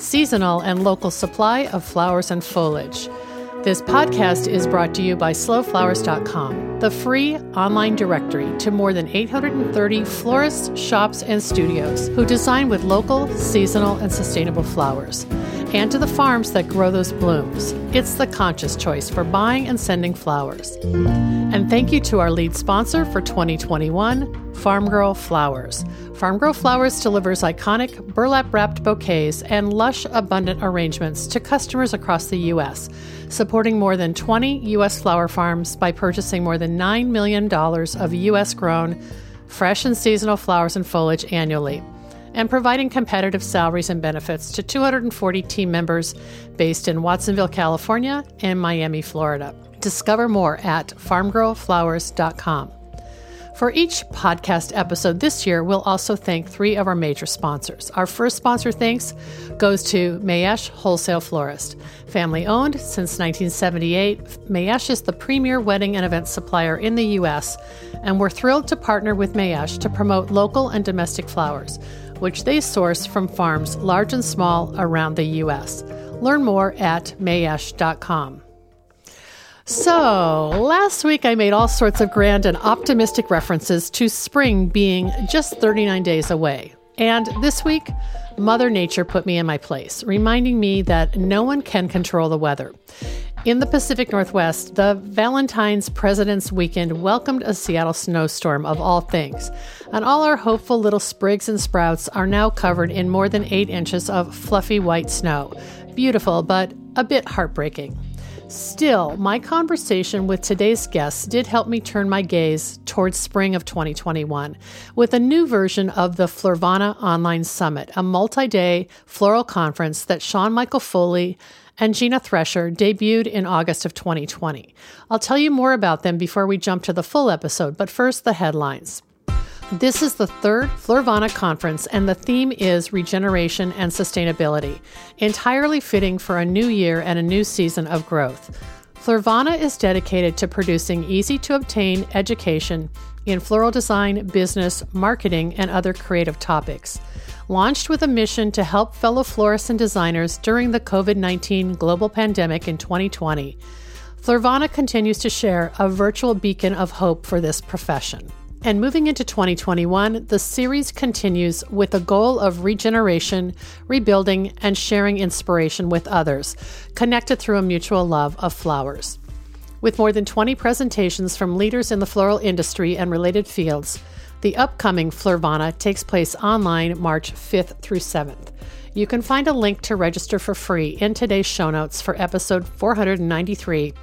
seasonal, and local supply of flowers and foliage. This podcast is brought to you by slowflowers.com, the free online directory to more than 830 florists, shops, and studios who design with local, seasonal, and sustainable flowers, and to the farms that grow those blooms. It's the conscious choice for buying and sending flowers. And thank you to our lead sponsor for 2021, Farm Girl Flowers. Farm Girl Flowers delivers iconic burlap wrapped bouquets and lush, abundant arrangements to customers across the U.S., supporting more than 20 U.S. flower farms by purchasing more than $9 million of U.S. grown, fresh and seasonal flowers and foliage annually, and providing competitive salaries and benefits to 240 team members based in Watsonville, California, and Miami, Florida. Discover more at farmgirlflowers.com. For each podcast episode this year, we'll also thank three of our major sponsors. Our first sponsor thanks goes to Mayesh Wholesale Florist. Family owned since 1978, Mayesh is the premier wedding and event supplier in the U.S., and we're thrilled to partner with Mayesh to promote local and domestic flowers, which they source from farms large and small around the U.S. Learn more at mayesh.com. So, last week I made all sorts of grand and optimistic references to spring being just 39 days away. And this week, Mother Nature put me in my place, reminding me that no one can control the weather. In the Pacific Northwest, the Valentine's President's Weekend welcomed a Seattle snowstorm of all things, and all our hopeful little sprigs and sprouts are now covered in more than eight inches of fluffy white snow. Beautiful, but a bit heartbreaking. Still, my conversation with today's guests did help me turn my gaze towards spring of 2021 with a new version of the Florvana Online Summit, a multi day floral conference that Sean Michael Foley and Gina Thresher debuted in August of 2020. I'll tell you more about them before we jump to the full episode, but first, the headlines. This is the third Florvana conference, and the theme is regeneration and sustainability, entirely fitting for a new year and a new season of growth. Florvana is dedicated to producing easy to obtain education in floral design, business, marketing, and other creative topics. Launched with a mission to help fellow florists and designers during the COVID 19 global pandemic in 2020, Florvana continues to share a virtual beacon of hope for this profession. And moving into 2021, the series continues with a goal of regeneration, rebuilding, and sharing inspiration with others, connected through a mutual love of flowers. With more than 20 presentations from leaders in the floral industry and related fields, the upcoming Florvana takes place online March 5th through 7th. You can find a link to register for free in today's show notes for episode 493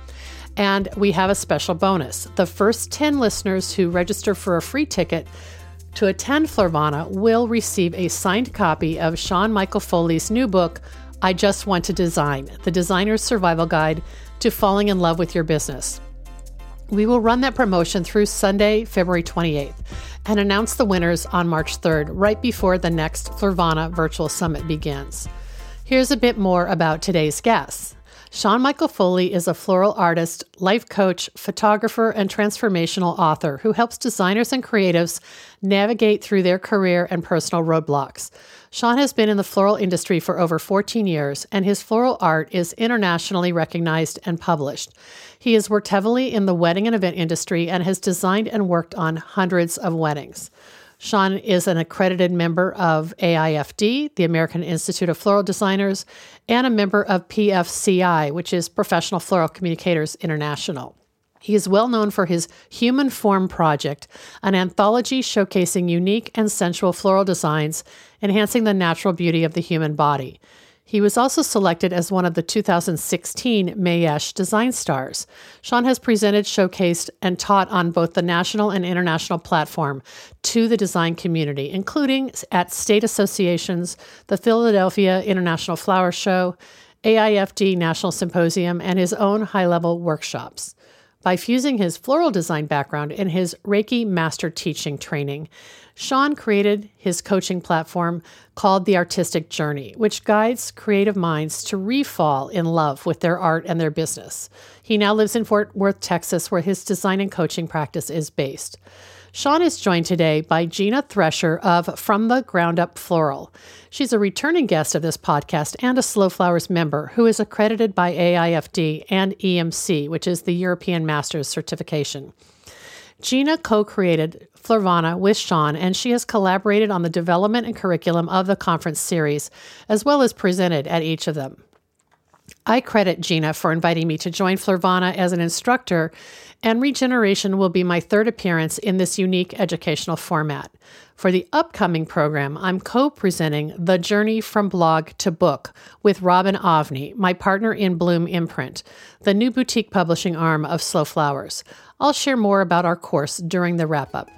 and we have a special bonus. The first 10 listeners who register for a free ticket to attend Florvana will receive a signed copy of Sean Michael Foley's new book, I Just Want to Design The Designer's Survival Guide to Falling in Love with Your Business. We will run that promotion through Sunday, February 28th, and announce the winners on March 3rd, right before the next Florvana Virtual Summit begins. Here's a bit more about today's guests. Sean Michael Foley is a floral artist, life coach, photographer, and transformational author who helps designers and creatives navigate through their career and personal roadblocks. Sean has been in the floral industry for over 14 years, and his floral art is internationally recognized and published. He has worked heavily in the wedding and event industry and has designed and worked on hundreds of weddings. Sean is an accredited member of AIFD, the American Institute of Floral Designers, and a member of PFCI, which is Professional Floral Communicators International. He is well known for his Human Form Project, an anthology showcasing unique and sensual floral designs, enhancing the natural beauty of the human body. He was also selected as one of the 2016 Mayesh Design Stars. Sean has presented, showcased, and taught on both the national and international platform to the design community, including at state associations, the Philadelphia International Flower Show, AIFD National Symposium, and his own high level workshops. By fusing his floral design background and his Reiki master teaching training, Sean created his coaching platform called The Artistic Journey, which guides creative minds to refall in love with their art and their business. He now lives in Fort Worth, Texas, where his design and coaching practice is based. Sean is joined today by Gina Thresher of From the Ground Up Floral. She's a returning guest of this podcast and a Slow Flowers member who is accredited by AIFD and EMC, which is the European Masters Certification. Gina co created Florvana with Sean, and she has collaborated on the development and curriculum of the conference series, as well as presented at each of them. I credit Gina for inviting me to join Florvana as an instructor, and Regeneration will be my third appearance in this unique educational format. For the upcoming program, I'm co presenting The Journey from Blog to Book with Robin Avni, my partner in Bloom Imprint, the new boutique publishing arm of Slow Flowers. I'll share more about our course during the wrap up.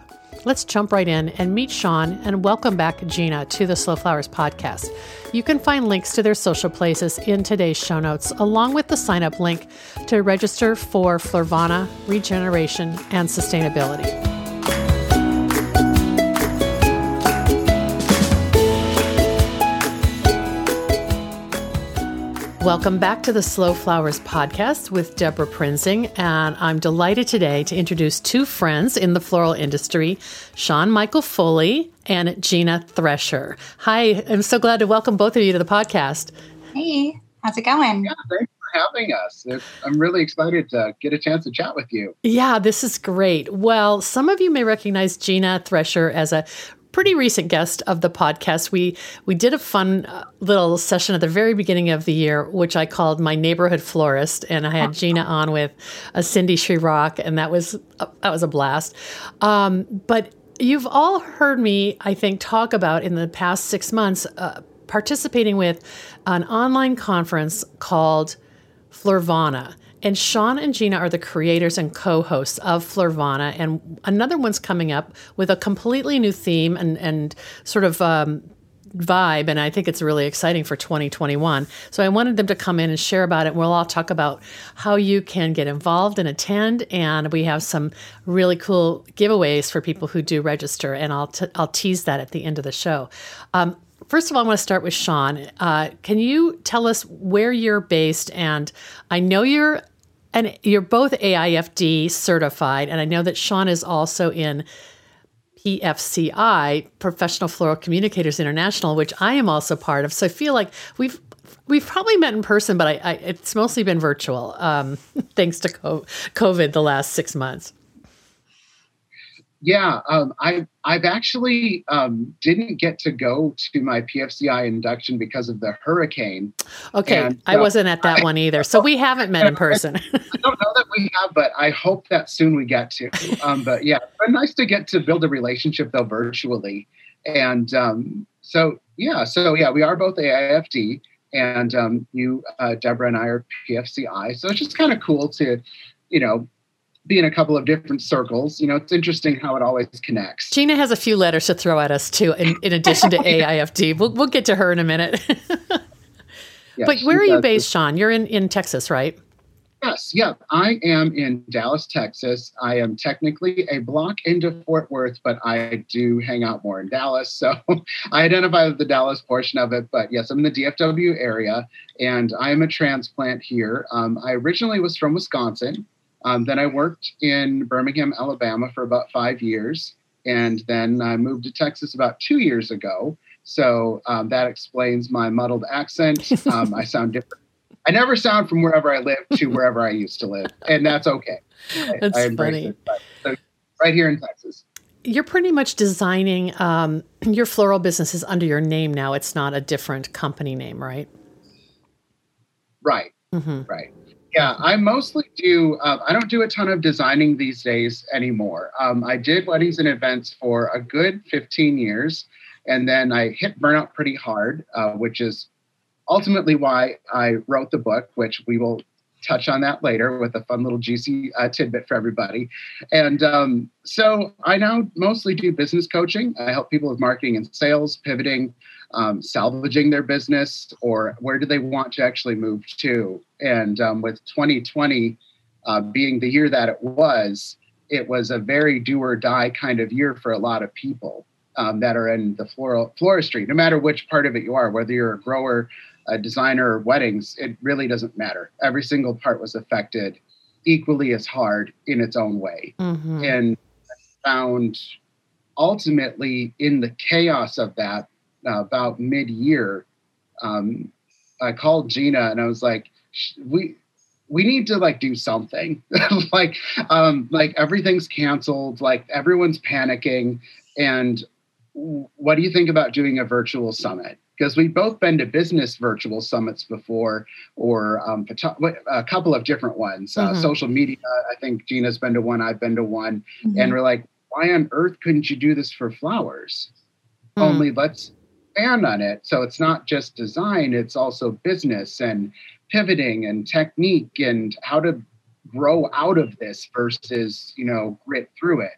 Let's jump right in and meet Sean and welcome back Gina to the Slow Flowers podcast. You can find links to their social places in today's show notes, along with the sign up link to register for Florvana, Regeneration, and Sustainability. Welcome back to the Slow Flowers podcast with Debra Prinzing. And I'm delighted today to introduce two friends in the floral industry, Sean Michael Foley and Gina Thresher. Hi, I'm so glad to welcome both of you to the podcast. Hey, how's it going? Yeah, thanks for having us. I'm really excited to get a chance to chat with you. Yeah, this is great. Well, some of you may recognize Gina Thresher as a pretty recent guest of the podcast. We we did a fun uh, little session at the very beginning of the year, which I called my neighborhood florist, and I had Gina on with a Cindy Rock, and that was uh, that was a blast. Um, but you've all heard me, I think, talk about in the past six months uh, participating with an online conference called Florvana. And Sean and Gina are the creators and co hosts of Florvana. And another one's coming up with a completely new theme and, and sort of um, vibe. And I think it's really exciting for 2021. So I wanted them to come in and share about it. We'll all talk about how you can get involved and attend. And we have some really cool giveaways for people who do register. And I'll, t- I'll tease that at the end of the show. Um, first of all, I want to start with Sean. Uh, can you tell us where you're based? And I know you're and you're both AIFD certified, and I know that Sean is also in PFCI, Professional Floral Communicators International, which I am also part of. So I feel like we've we've probably met in person, but I, I, it's mostly been virtual, um, thanks to COVID the last six months. Yeah, um, I I've actually um, didn't get to go to my PFCI induction because of the hurricane. Okay, and, I wasn't at that I, one either, so we haven't met in person. I don't know that we have, but I hope that soon we get to. Um, but yeah, it's nice to get to build a relationship though virtually, and um, so yeah, so yeah, we are both AIFD, and um, you, uh, Debra, and I are PFCI. So it's just kind of cool to, you know, be in a couple of different circles. You know, it's interesting how it always connects. Gina has a few letters to throw at us too, in, in addition to AIFD. We'll, we'll get to her in a minute. yes, but where are you based, Sean? You're in, in Texas, right? Yes, yeah. I am in Dallas, Texas. I am technically a block into Fort Worth, but I do hang out more in Dallas. So I identify with the Dallas portion of it. But yes, I'm in the DFW area and I am a transplant here. Um, I originally was from Wisconsin. Um, then I worked in Birmingham, Alabama for about five years. And then I moved to Texas about two years ago. So um, that explains my muddled accent. Um, I sound different. I never sound from wherever I live to wherever I used to live. And that's okay. That's I, funny. So right here in Texas. You're pretty much designing um, your floral businesses under your name now. It's not a different company name, right? Right. Mm-hmm. Right. Yeah, I mostly do. Uh, I don't do a ton of designing these days anymore. Um, I did weddings and events for a good 15 years, and then I hit burnout pretty hard, uh, which is ultimately why I wrote the book, which we will touch on that later with a fun little juicy uh, tidbit for everybody. And um, so I now mostly do business coaching. I help people with marketing and sales, pivoting, um, salvaging their business or where do they want to actually move to? And um, with 2020 uh, being the year that it was, it was a very do or die kind of year for a lot of people um, that are in the floral floristry, no matter which part of it you are, whether you're a grower, a designer, or weddings, it really doesn't matter. Every single part was affected equally as hard in its own way. Mm-hmm. And found ultimately in the chaos of that, uh, about mid year, um, I called Gina and I was like, we, we need to like do something like um like everything's canceled like everyone's panicking and what do you think about doing a virtual summit? Because we've both been to business virtual summits before, or um, a couple of different ones. Uh, mm-hmm. social media, I think Gina's been to one, I've been to one. Mm-hmm. And we're like, why on earth couldn't you do this for flowers? Mm-hmm. Only let's expand on it. So it's not just design, it's also business and pivoting and technique and how to grow out of this versus, you know, grit through it.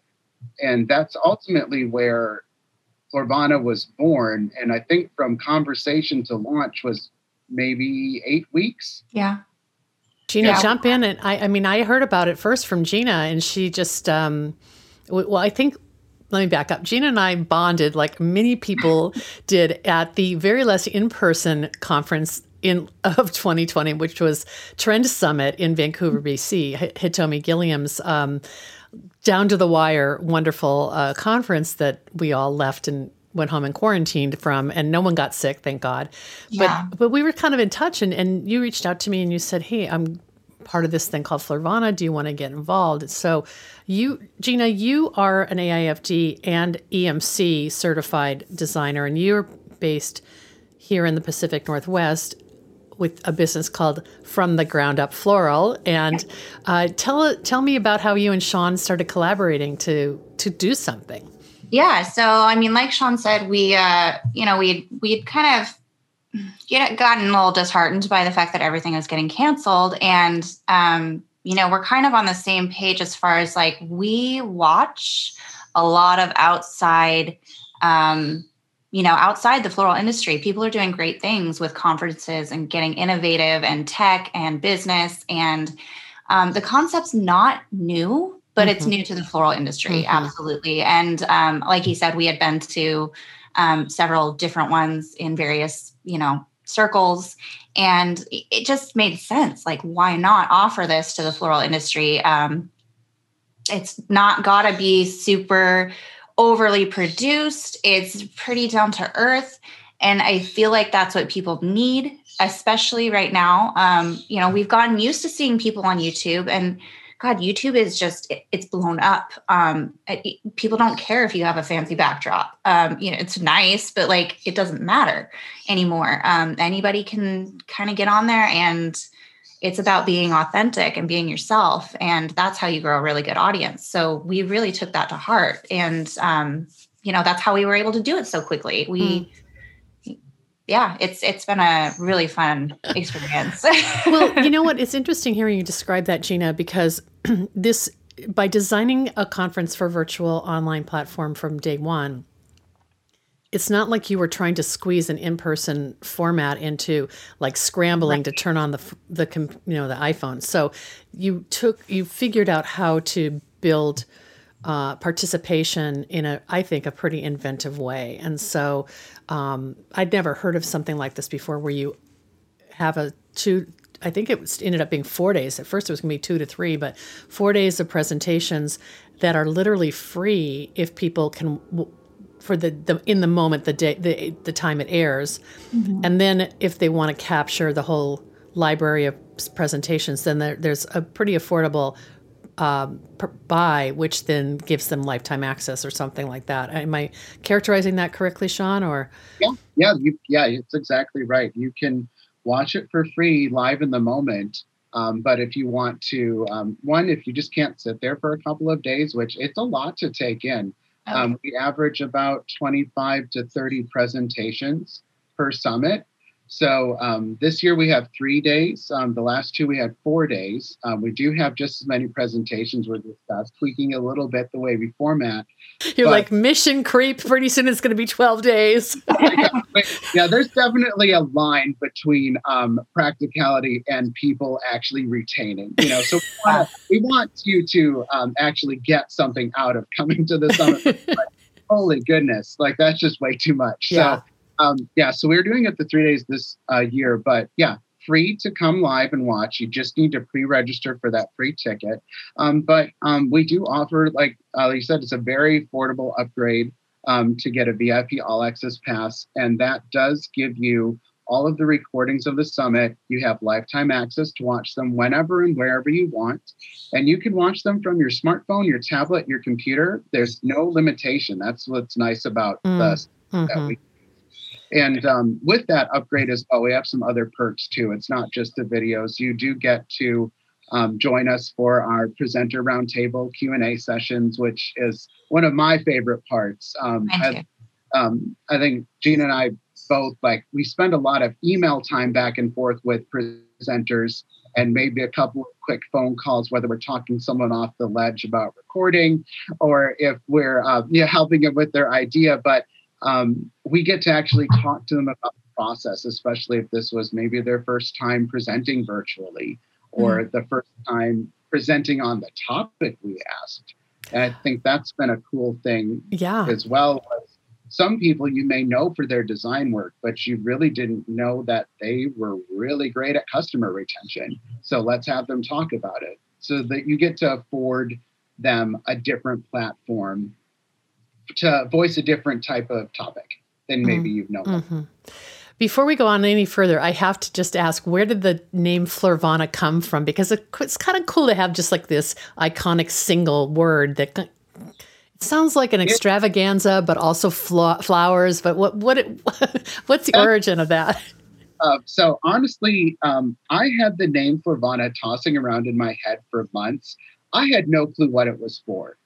And that's ultimately where Florvana was born. And I think from conversation to launch was maybe eight weeks. Yeah. Gina, yeah. jump in. And I, I mean, I heard about it first from Gina, and she just, um, well, I think let me back up. Gina and I bonded like many people did at the very last in-person conference in of 2020, which was Trend Summit in Vancouver, BC. Hitomi Gilliam's um, down to the wire, wonderful uh, conference that we all left and went home and quarantined from, and no one got sick, thank God. Yeah. But but we were kind of in touch, and and you reached out to me and you said, "Hey, I'm part of this thing called Florvana. Do you want to get involved?" So, you, Gina, you are an AIFD and EMC certified designer, and you're based here in the Pacific Northwest with a business called From the Ground Up Floral. And uh, tell tell me about how you and Sean started collaborating to to do something. Yeah. So I mean, like Sean said, we uh, you know we we'd kind of get gotten a little disheartened by the fact that everything is getting canceled, and um, you know we're kind of on the same page as far as like we watch a lot of outside um, you know, outside the floral industry, people are doing great things with conferences and getting innovative and tech and business. And um, the concept's not new, but mm-hmm. it's new to the floral industry, mm-hmm. absolutely. And um, like he said, we had been to um, several different ones in various, you know, circles. And it just made sense. Like, why not offer this to the floral industry? Um, it's not got to be super overly produced, it's pretty down to earth. And I feel like that's what people need, especially right now. Um, you know, we've gotten used to seeing people on YouTube, and God, YouTube is just, it, it's blown up. Um, it, people don't care if you have a fancy backdrop. Um, you know, it's nice, but like it doesn't matter anymore. Um, anybody can kind of get on there and it's about being authentic and being yourself and that's how you grow a really good audience so we really took that to heart and um, you know that's how we were able to do it so quickly we mm. yeah it's it's been a really fun experience well you know what it's interesting hearing you describe that gina because this by designing a conference for virtual online platform from day one it's not like you were trying to squeeze an in-person format into like scrambling right. to turn on the the you know the iPhone. So you took you figured out how to build uh, participation in a I think a pretty inventive way. And so um, I'd never heard of something like this before, where you have a two. I think it was, ended up being four days. At first, it was going to be two to three, but four days of presentations that are literally free if people can for the, the in the moment the day the, the time it airs. Mm-hmm. and then if they want to capture the whole library of presentations then there, there's a pretty affordable um, buy which then gives them lifetime access or something like that. Am i characterizing that correctly sean or? Yeah. Yeah you, yeah it's exactly right. You can watch it for free live in the moment um, but if you want to um, one if you just can't sit there for a couple of days which it's a lot to take in um, we average about 25 to 30 presentations per summit. So um, this year we have three days. Um, the last two we had four days. Um, we do have just as many presentations. We're discussed tweaking a little bit the way we format. You're but, like mission creep. Pretty soon it's going to be 12 days. yeah, there's definitely a line between um, practicality and people actually retaining. You know, so we want, we want you to um, actually get something out of coming to the summit. holy goodness, like that's just way too much. Yeah. So um, yeah, so we are doing it for three days this uh, year, but yeah, free to come live and watch. You just need to pre-register for that free ticket. Um, but um, we do offer, like uh, you said, it's a very affordable upgrade um, to get a VIP All Access Pass, and that does give you all of the recordings of the summit. You have lifetime access to watch them whenever and wherever you want. And you can watch them from your smartphone, your tablet, your computer. There's no limitation. That's what's nice about mm. the mm-hmm. that we and um, with that upgrade as well, we have some other perks too. It's not just the videos. You do get to um, join us for our presenter roundtable Q and A sessions, which is one of my favorite parts. Um, I, um, I think Gina and I both like we spend a lot of email time back and forth with presenters and maybe a couple of quick phone calls, whether we're talking someone off the ledge about recording or if we're uh, you know, helping them with their idea. But um, we get to actually talk to them about the process, especially if this was maybe their first time presenting virtually or mm-hmm. the first time presenting on the topic we asked. And I think that's been a cool thing yeah. as well. Some people you may know for their design work, but you really didn't know that they were really great at customer retention. So let's have them talk about it so that you get to afford them a different platform to voice a different type of topic than maybe mm-hmm. you've known. Mm-hmm. Before we go on any further, I have to just ask where did the name Florvana come from? Because it's kind of cool to have just like this iconic single word that it sounds like an extravaganza, but also flowers. But what what it, what's the origin of that? Uh, so honestly, um, I had the name Florvana tossing around in my head for months. I had no clue what it was for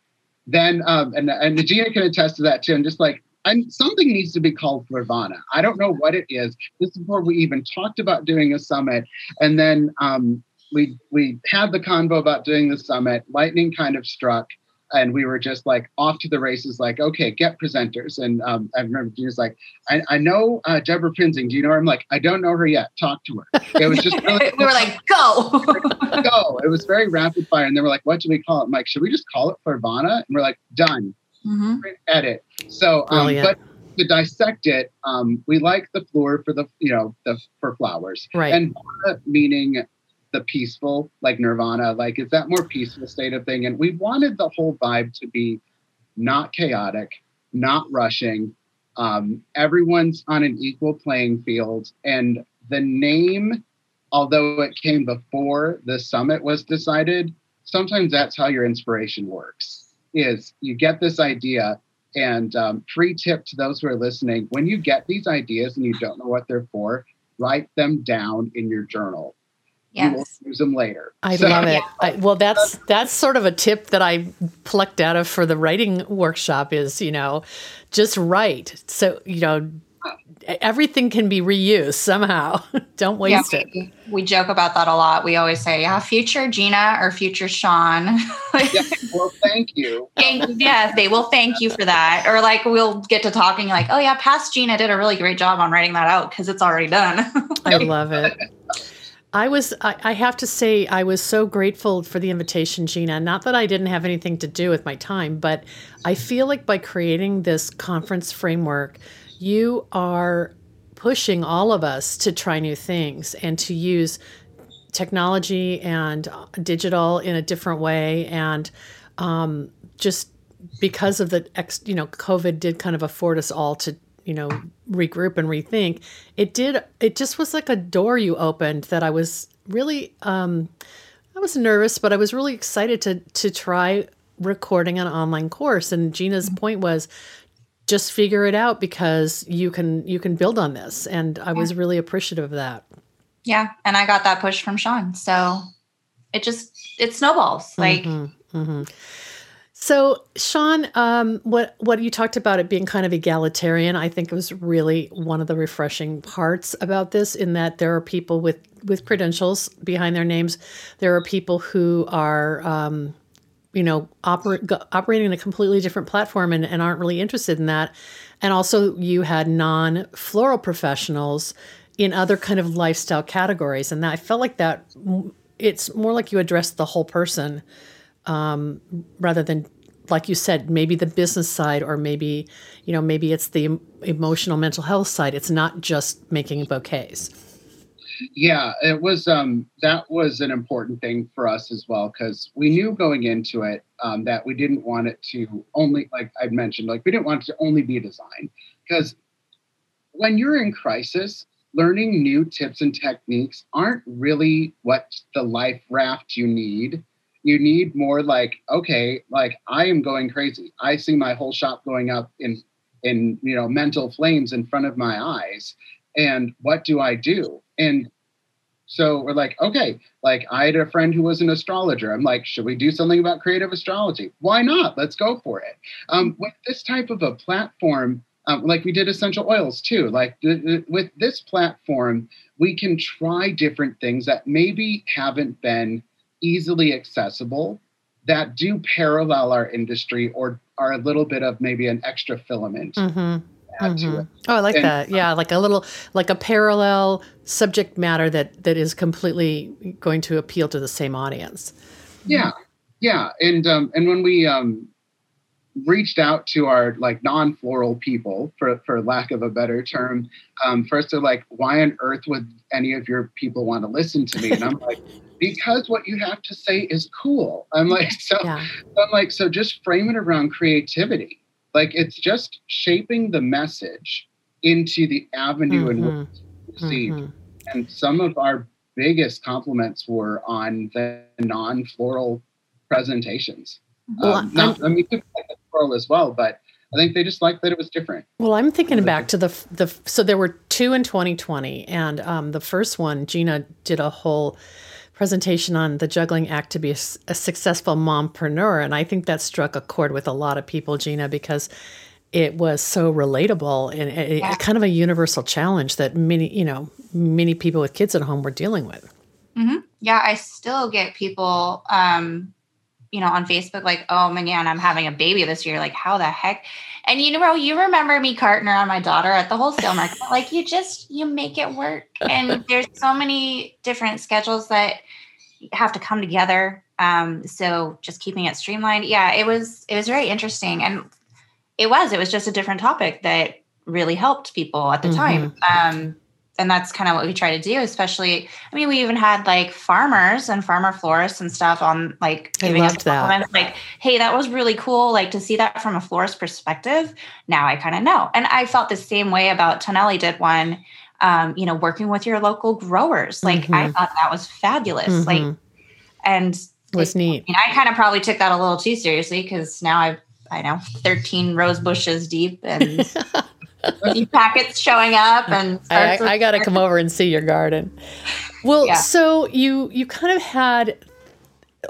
then um, and and Gina can attest to that too. And just like I'm, something needs to be called Florvana. I don't know what it is. This is before we even talked about doing a summit, and then um, we we had the convo about doing the summit. Lightning kind of struck, and we were just like off to the races like okay get presenters. And um, i remember she was like i, I know uh, debra prinzing. Do you know her? I'm like i don't know her yet. Talk to her. It was just really we were like go. Go. It was very rapid fire. And they were like what should we call it? I'm like should we just call it Florvana? and we're like done. Mm-hmm. edit. So um, but to dissect it um, we like the floor for the you know the for flowers. Right. And meaning the peaceful, like Nirvana, like is that more peaceful state of thing? And we wanted the whole vibe to be not chaotic, not rushing. Um, everyone's on an equal playing field. And the name, although it came before the summit was decided, sometimes that's how your inspiration works. Is you get this idea, and um, free tip to those who are listening: when you get these ideas and you don't know what they're for, write them down in your journal yes. you will use them later. I so, love it. I, well, that's that's sort of a tip that I plucked out of for the writing workshop. Is you know, just write. So you know, everything can be reused somehow. Don't waste yeah, we, it. We joke about that a lot. We always say, "Yeah, future Gina or future Sean." yeah, well, thank you. yeah, they will thank you for that. Or like we'll get to talking, like, "Oh yeah, past Gina did a really great job on writing that out because it's already done." I love it. I was, I, I, have to say, I was so grateful for the invitation, Gina. Not that I didn't have anything to do with my time, but I feel like by creating this conference framework, you are pushing all of us to try new things and to use technology and digital in a different way. And um, just because of the, ex, you know, COVID did kind of afford us all to you know regroup and rethink it did it just was like a door you opened that i was really um i was nervous but i was really excited to to try recording an online course. And gina's mm-hmm. point was just figure it out because you can you can build on this. And i yeah. was really appreciative of that. Yeah. And i got that push from sean. So it just it snowballs. Like mm-hmm, mm-hmm. So, Sean, um, what what you talked about it being kind of egalitarian, I think it was really one of the refreshing parts about this. In that there are people with with credentials behind their names, there are people who are, um, you know, oper- operating in a completely different platform and, and aren't really interested in that. And also, you had non floral professionals in other kind of lifestyle categories, and that, I felt like that. It's more like you addressed the whole person um, rather than like you said maybe the business side or maybe you know maybe it's the emotional mental health side. It's not just making bouquets. Yeah it was um that was an important thing for us as well because we knew going into it um, that we didn't want it to only like i mentioned like we didn't want it to only be design. Because when you're in crisis learning new tips and techniques aren't really what the life raft you need you need more like okay like i am going crazy. I see my whole shop going up in in you know mental flames in front of my eyes. And what do i do? And so we're like okay like i had a friend who was an astrologer. I'm like should we do something about creative astrology? Why not? Let's go for it. Um, with this type of a platform um, like we did essential oils too like th- th- with this platform we can try different things that maybe haven't been easily accessible that do parallel our industry or are a little bit of maybe an extra filament. Mm-hmm. Mm-hmm. Oh, I like and, that. Yeah, like a little, like a parallel subject matter that that is completely going to appeal to the same audience. Yeah, yeah, and um, and when we um, reached out to our like non-floral people, for for lack of a better term, um, first they're like, "Why on earth would any of your people want to listen to me?" And I'm like, because what you have to say is cool. I'm like, so yeah. I'm like, so just frame it around creativity. Like it's just shaping the message into the avenue mm-hmm. in which it's received. Mm-hmm. And some of our biggest compliments were on the non-floral presentations. Well, um, not, I mean, floral as well, but I think they just liked that it was different. Well, I'm thinking back to the the so there were two in 2020, and um, the first one, Gina did a whole presentation on the juggling act to be a, a, successful mompreneur. And I think that struck a chord with a lot of people, Gina, because it was so relatable and it, yeah. it, kind of a universal challenge that many, you know, many people with kids at home were dealing with. Mm-hmm. Yeah, I still get people, um, you know, on Facebook like, oh my man, I'm having a baby this year. Like, how the heck? And you know, you remember me carting around my daughter at the wholesale market. like you just you make it work. And there's so many different schedules that have to come together. Um, so just keeping it streamlined. Yeah, it was it was very interesting. And it was, it was just a different topic that really helped people at the mm-hmm. time. Um, and that's kind of what we try to do especially i mean we even had like farmers and farmer florists and stuff on like giving us compliments like hey that was really cool like to see that from a florist perspective now i kind of know and i felt the same way about tonelli did one um, you know working with your local growers like mm-hmm. i thought that was fabulous mm-hmm. like and was neat I, mean, I kind of probably took that a little too seriously because now i've i know 13 rose bushes deep and packets showing up and I, I got to come over and see your garden. Well, yeah. so you you kind of had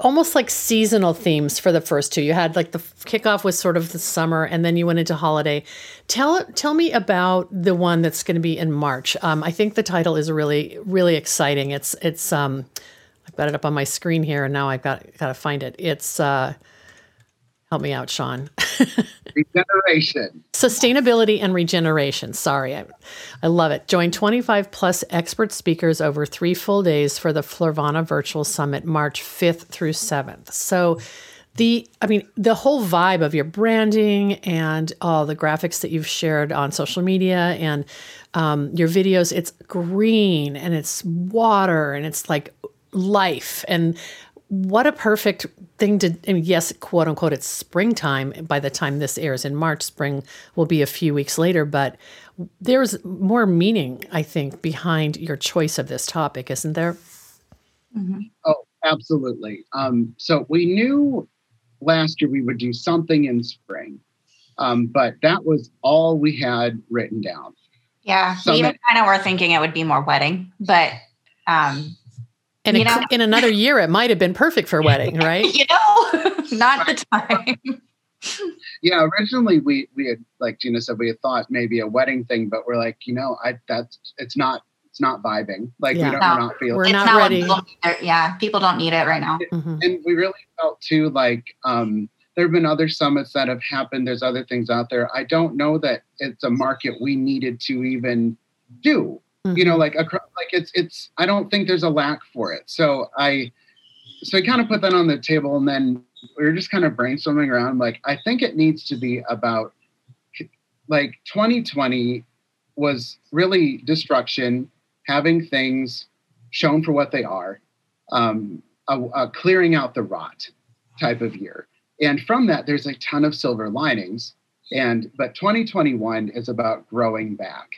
almost like seasonal themes for the first two. You had like the kickoff was sort of the summer, and then you went into holiday. Tell tell me about the one that's going to be in March. Um, I think the title is really really exciting. It's it's um, I've got it up on my screen here, and now I've got got to find it. It's uh, Help me out, Sean. regeneration. Sustainability and regeneration. Sorry. I, I love it. Join 25 plus expert speakers over three full days for the Florvana Virtual Summit, March 5th through 7th. So, the i mean the whole vibe of your branding and all the graphics that you've shared on social media and um, your videos it's green and it's water and it's like life and what a perfect thing to and yes quote unquote it's springtime by the time this airs in march. Spring will be a few weeks later but there's more meaning i think behind your choice of this topic isn't there? Mm-hmm. oh absolutely. Um, so we knew last year we would do something in spring um, but that was all we had written down. Yeah so we even kind of were thinking it would be more wedding but um, and in, in another year, it might have been perfect for a wedding, right? you know, not the time. yeah, originally we we had like Gina said we had thought maybe a wedding thing, but we're like, you know, I that's it's not it's not vibing. Like Yeah. we don't No. we're not feeling We're It's not what ready. people. Yeah, people don't need it right now. Mhm. and we really felt too like um there have been other summits that have happened there's other things out there i don't know that it's a market we needed to even do you know like across, like it's it's i don't think there's a lack for it so i so i kind of put that on the table and then we were just kind of brainstorming around like i think it needs to be about like 2020 was really destruction having things shown for what they are um, a, a clearing out the rot type of year. And from that, there's a ton of silver linings. And but 2021 is about growing back.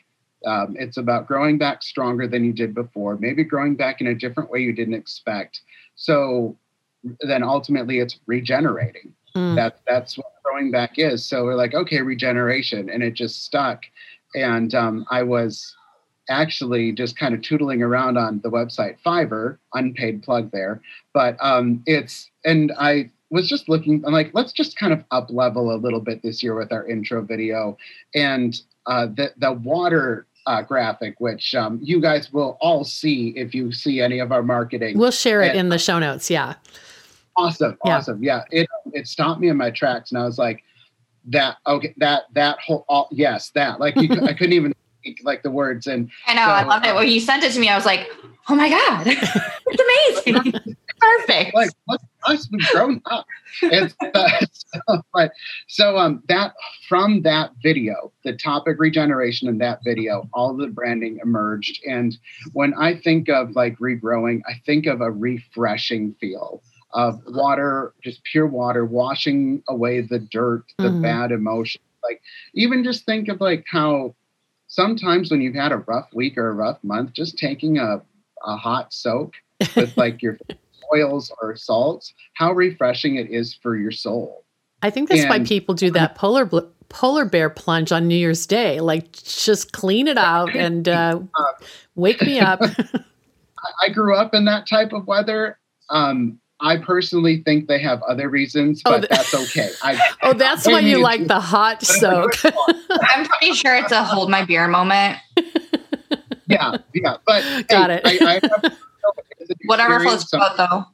Um, it's about growing back stronger than you did before, maybe growing back in a different way you didn't expect. So then ultimately, it's regenerating. Mm. That that's what growing back is. So we're like, okay, regeneration, and it just stuck. And um, I was actually just kind of tootling around on the website Fiverr, unpaid plug there, but um, it's and I was just looking. I'm like, let's just kind of up level a little bit this year with our intro video, and uh, the the water. Uh, graphic, which um, you guys will all see if you see any of our marketing. We'll share it And- in the show notes. Yeah. awesome Yeah. awesome yeah it it stopped me in my tracks and i was like that okay that that whole all, yes that like you, i couldn't even speak like the words and I know. I So, loved it. When you sent it to me, I was like, oh my God, it's amazing. Perfect. like look, us, we've grown up uh, so, but so um that from that video the topic regeneration in that video all the branding emerged and when i think of like regrowing i think of a refreshing feel of water just pure water washing away the dirt the Mhm. bad emotions. like even just think of like how sometimes when you've had a rough week or a rough month just taking a, a hot soak with like your oils or salts, how refreshing it is for your soul. I think that's why people do that polar bl- polar bear plunge on New Year's Day. Like, just clean it out and uh, wake me up. I- I grew up in that type of weather. Um, I personally think they have other reasons, Oh, but th- that's okay. I, oh, that's why you like the hot soak. I'm pretty sure it's a hold my beer moment. yeah, yeah. But Got hey, it. I, I have, Whatever floats your boat, though.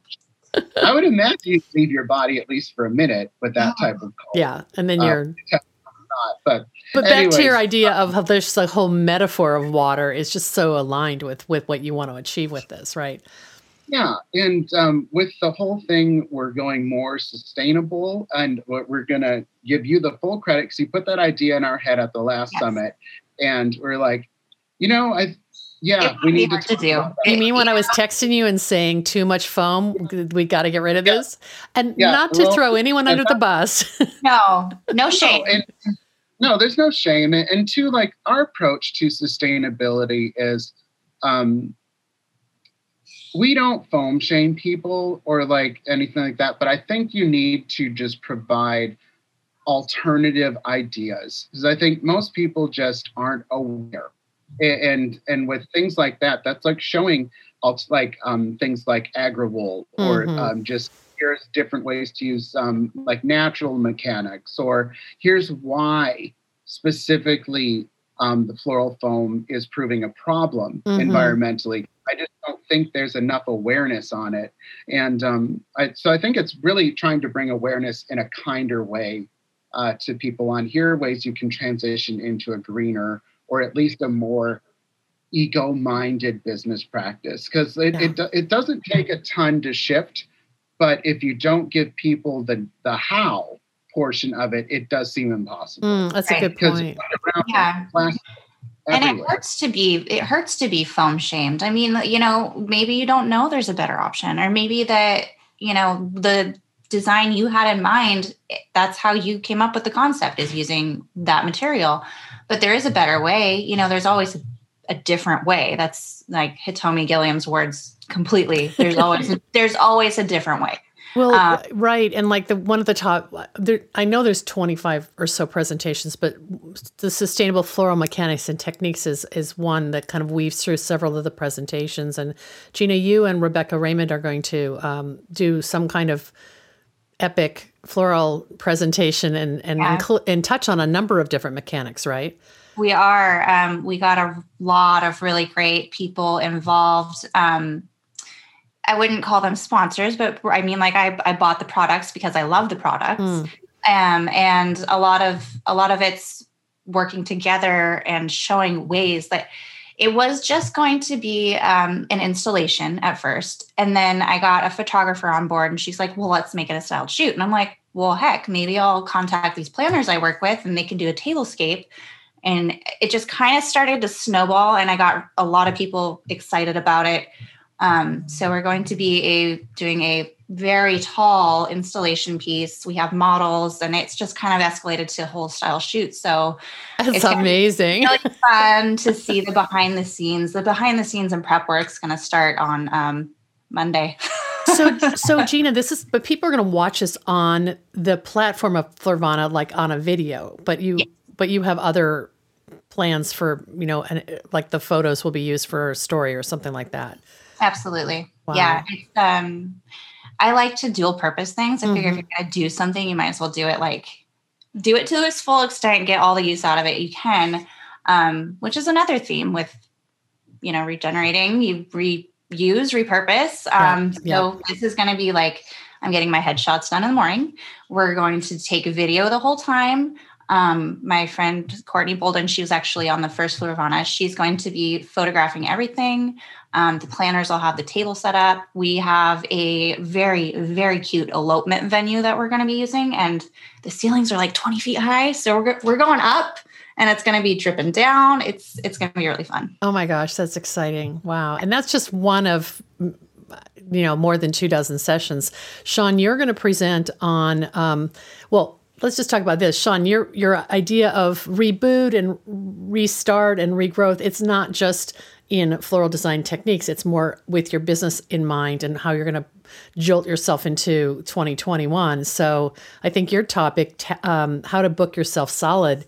I would imagine you leave your body at least for a minute with that Yeah. type of cold. yeah, and then Uh, you're. Not, but But back to your anyways. idea of how there's the whole metaphor of water is just so aligned with with what you want to achieve with this, right? Yeah, and um, with the whole thing, we're going more sustainable, and we're going to give you the full credit because you put that idea in our head at the last Yes. summit, and we're like, you know, I, yeah, It we need to, to do. about. You mean when I was texting you and saying too much foam, we got to get rid of Yeah. this, and Yeah, not to well, throw anyone under the bus. No, no shame. No, and, no, there's no shame, and, and two, like our approach to sustainability is, um, we don't foam shame people or like anything like that, but I think you need to just provide alternative ideas because I think most people just aren't aware. And and with things like that, that's like showing like um, things like agri-wool or Mhm. um, just here's different ways to use um, like natural mechanics or here's why specifically um, the floral foam is proving a problem Mhm. environmentally. I just don't think there's enough awareness on it, and um, I, so I think it's really trying to bring awareness in a kinder way uh, to people on here ways you can transition into a greener or at least a more ego-minded business practice because it, Yeah. it, it doesn't take a ton to shift but if you don't give people the the how portion of it it does seem impossible Mm, that's a good point. around Yeah. plastic and it hurts to be it hurts to be foam shamed i mean you know maybe you don't know there's a better option or maybe that you know the design you had in mind that's how you came up with the concept is using that material but there is a better way. You know there's always a different way. That's like hitomi gilliam's words completely. There's always there's always a different way. Well, Uh, right, and like the one of the top, there, I know there's 25 or so presentations, but the sustainable floral mechanics and techniques is is one that kind of weaves through several of the presentations. And Gina, you and Rebecca Raymond are going to um, do some kind of epic floral presentation and and, Yeah. inclu- and touch on a number of different mechanics, right? We are. Um, we got a lot of really great people involved. Um, I wouldn't call them sponsors, but I mean, like I, I bought the products because I love the products, Mm. um, and a lot of a lot of it's working together and showing ways that it was just going to be um, an installation at first, and then I got a photographer on board, and she's like, "Well, let's make it a styled shoot," and I'm like, "Well, heck, maybe I'll contact these planners I work with, and they can do a tablescape." and it just kind of started to snowball and i got a lot of people excited about it um, so we're going to be a doing a very tall installation piece we have models and it's just kind of escalated to a whole style shoot so That's It's amazing. really fun to see the behind the scenes the behind the scenes and prep work's going to start on um, monday so so Gina, this is but people are going to watch this on the platform of Florvana like on a video, but you but you have other plans for, you know, and like the photos will be used for a story or something like that. Absolutely. Wow. Yeah. It's, um, I like to dual purpose things. I figure if Mhm. you're going to do something, you might as well do it like, do it to its full extent, get all the use out of it you can, um, which is another theme with, you know, regenerating. You reuse, repurpose. Um, Yeah, So this is going to be like, I'm getting my headshots done in the morning. We're going to take a video the whole time. Um, my friend Courtney Bolden, she was actually on the first Florvana. She's going to be photographing everything. Um, the planners will have the table set up. We have a very, very cute elopement venue that we're going to be using, and the ceilings are like 20 feet high. So we're, we're going up, and it's going to be dripping down. It's it's going to be really fun. Oh my gosh, that's exciting. Wow. And that's just one of you know, more than two dozen sessions. Sean, you're going to present on um well, let's just talk about this. Sean, your your idea of reboot and restart and regrowth, it's not just in floral design techniques, it's more with your business in mind and how you're going to jolt yourself into 2021. So, I think your topic um, how to book yourself solid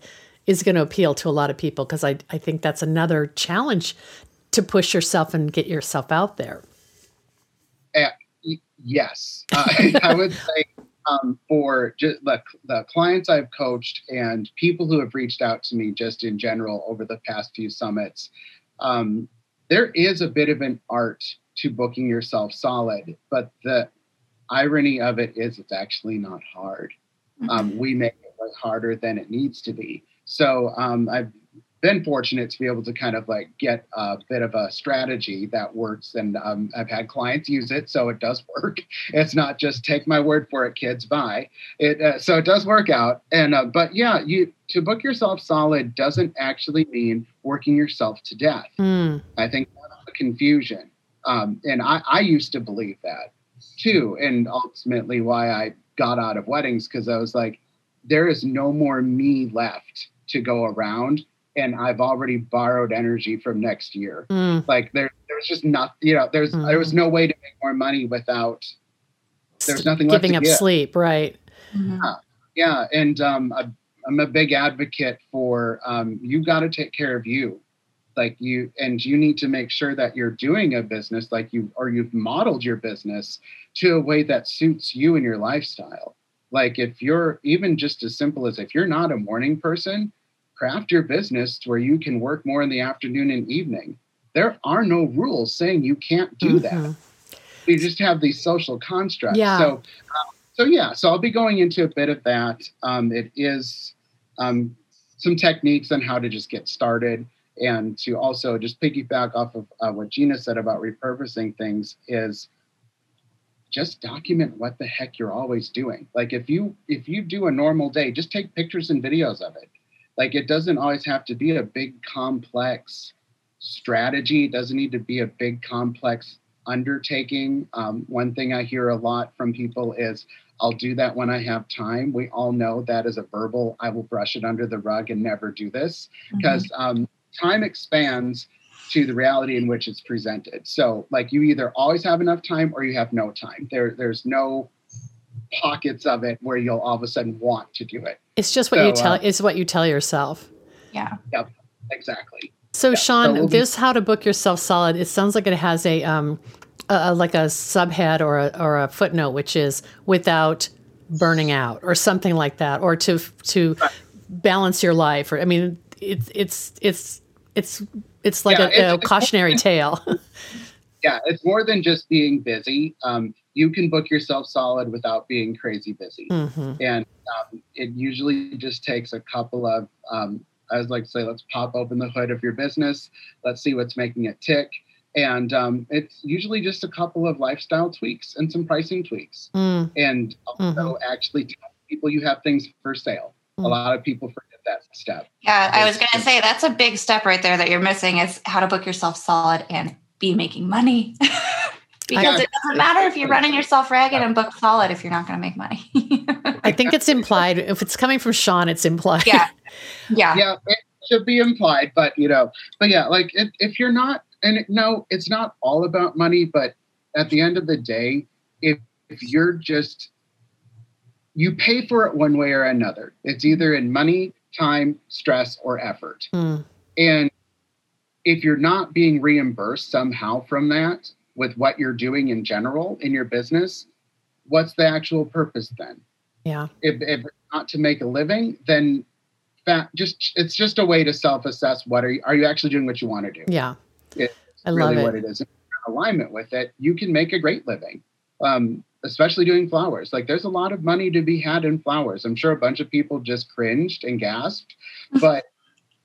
is going to appeal to a lot of people because I, I think that's another challenge to push yourself and get yourself out there. Y- yes, uh, I would say um, for just the, the clients I've coached and people who have reached out to me just in general over the past few summits, um, there is a bit of an art to booking yourself solid, but the irony of it is it's actually not hard. Um, we make it way harder than it needs to be. So um, I've been fortunate to be able to kind of like get a bit of a strategy that works and um, i've had clients use it so it does work it's not just take my word for it kids buy it uh, so it does work out and uh, but yeah you to book yourself solid doesn't actually mean working yourself to death Mm, I think that's the confusion. Um, and I, I used to believe that too. And ultimately, why I got out of weddings because I was like, there is no more me left to go around. And I've already borrowed energy from next year. mm. Like there, there's just not, you know, there's there was no way to make more money without. There's nothing left giving to up give. sleep, right? Yeah, and um, I, I'm a big advocate for um, you got to take care of you, like you, and you need to make sure that you're doing a business like you or you've modeled your business to a way that suits you and your lifestyle. Like if you're even just as simple as if you're not a morning person, craft your business to where you can work more in the afternoon and evening. There are no rules saying you can't do that Mhm. we just have these social constructs. Yeah. So, um, so yeah. So I'll be going into a bit of that. Um, it is um, some techniques on how to just get started, and to also just piggyback off of uh, what Gina said about repurposing things is just document what the heck you're always doing. Like if you if you do a normal day, just take pictures and videos of it. Like it doesn't always have to be a big complex strategy. It doesn't need to be a big complex undertaking. Um, one thing I hear a lot from people is, I'll do that when I have time. We all know that as a verbal, I will brush it under the rug and never do this because um, time expands to the reality in which it's presented. So, like, you either always have enough time or you have no time. There, there's no pockets of it where you'll all of a sudden want to do it. It's just what you tell. uh, it's what you tell yourself. yeah. Yep. Exactly. So, Sean, so we'll be- this "How to Book Yourself Solid." It sounds like it has a um, a, a- like a subhead or a or a footnote, which is without burning out or something like that, or to to balance your life. Or I mean, it's it's it's it's it's like Yeah, a, it's- a cautionary tale. Yeah, it's more than just being busy. Um, you can book yourself solid without being crazy busy. hmm and um, it usually just takes a couple of um, i was like to say let's pop open the hood of your business. Let's see what's making it tick. And um, it's usually just a couple of lifestyle tweaks and some pricing tweaks. Mm, and also actually tell people you have things for sale. Mm. a lot of people forget that step. Yeah, I was going to say that's a big step right there that you're missing is how to book yourself solid and be making money. because it doesn't matter if you're running yourself ragged and booked solid if you're not going to make money. I think it's implied. If it's coming from Sean, it's implied. yeah. Yeah. yeah it should be implied but you know but yeah like if, if you're not and it, no it's not all about money but at the end of the day if if you're just you pay for it one way or another it's either in money time stress or effort Mm, and if you're not being reimbursed somehow from that with what you're doing in general in your business what's the actual purpose then yeah. if, if not to make a living, then that just it's just a way to self-assess what are you are you actually doing what you want to do? Yeah. It's I love really it. what it is. In alignment with it, you can make a great living. Um, especially doing flowers. Like there's a lot of money to be had in flowers. I'm sure a bunch of people just cringed and gasped, but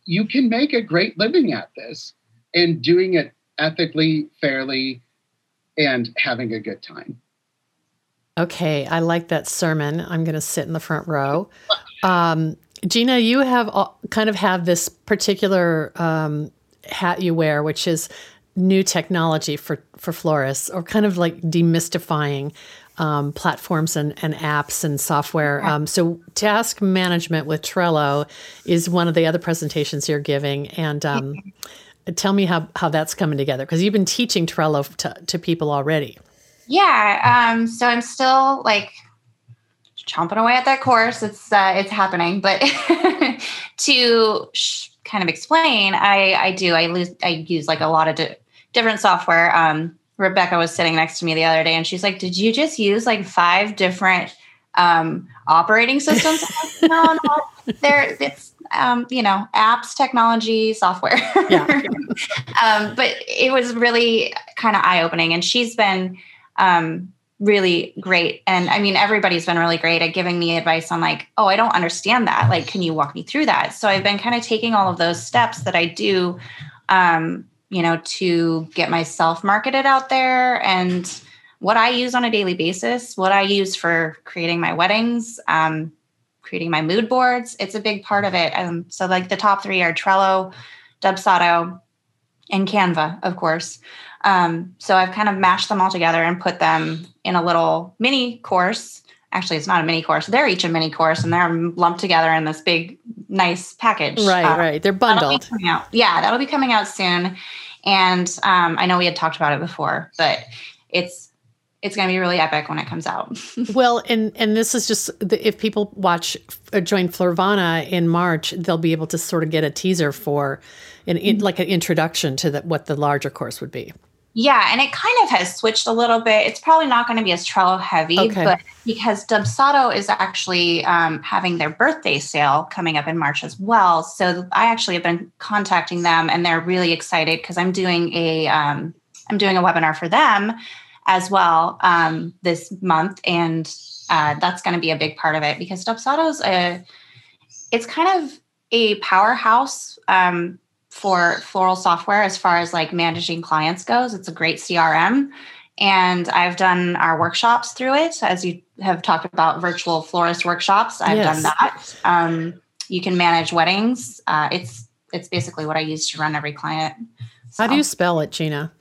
you can make a great living at this and doing it ethically, fairly, and having a good time. Okay, I like that sermon. I'm going to sit in the front row. Um, Gina, you have all- kind of have this particular um, hat you wear, which is new technology for for florists, or kind of like demystifying um, platforms and, and apps and software. Um, so, task management with Trello is one of the other presentations you're giving, and um, tell me how how that's coming together because you've been teaching Trello to, to people already. Yeah. Um, so I'm still like chomping away at that course. It's uh, it's happening, but to sh- kind of explain, I I do I lose I use like a lot of di- different software. Um, Rebecca was sitting next to me the other day, and she's like, "Did you just use like five different um, operating systems?" No, no, there it's um, you know apps, technology, software. Yeah. um, but it was really kind of eye opening, and she's been um, really great. And I mean, everybody's been really great at giving me advice on like, oh, I don't understand that. Like, can you walk me through that? So I've been kind of taking all of those steps that I do, um, you know, to get myself marketed out there and what I use on a daily basis, what I use for creating my weddings, um, creating my mood boards. It's a big part of it. Um, so like the top three are Trello, Dubsado, and Canva, of course. Um, so I've kind of mashed them all together and put them in a little mini course. Actually, it's not a mini course. They're each a mini course, and they're lumped together in this big, nice package. Right, Uh, right. They're that'll bundled. out. Yeah, that'll be coming out soon. And um, I know we had talked about it before, but it's it's going to be really epic when it comes out. Well, and and this is just the- if people watch or join Florvana in March, they'll be able to sort of get a teaser for, an in, like an introduction to the, what the larger course would be. Yeah, and it kind of has switched a little bit. It's probably not going to be as Trello heavy, Okay. but because Dubsado is actually um, having their birthday sale coming up in March as well. So I actually have been contacting them, and they're really excited because I'm doing a um, I'm doing a webinar for them as well um, this month, and uh, that's going to be a big part of it because Dubsado's a it's kind of a powerhouse um, for floral software as far as like managing clients goes. It's a great CRM. And I've done our workshops through it. As you have talked about virtual florist workshops, I've Yes. done that. Um, you can manage weddings. Uh, it's it's basically what I use to run every client. How do you spell it, Gina?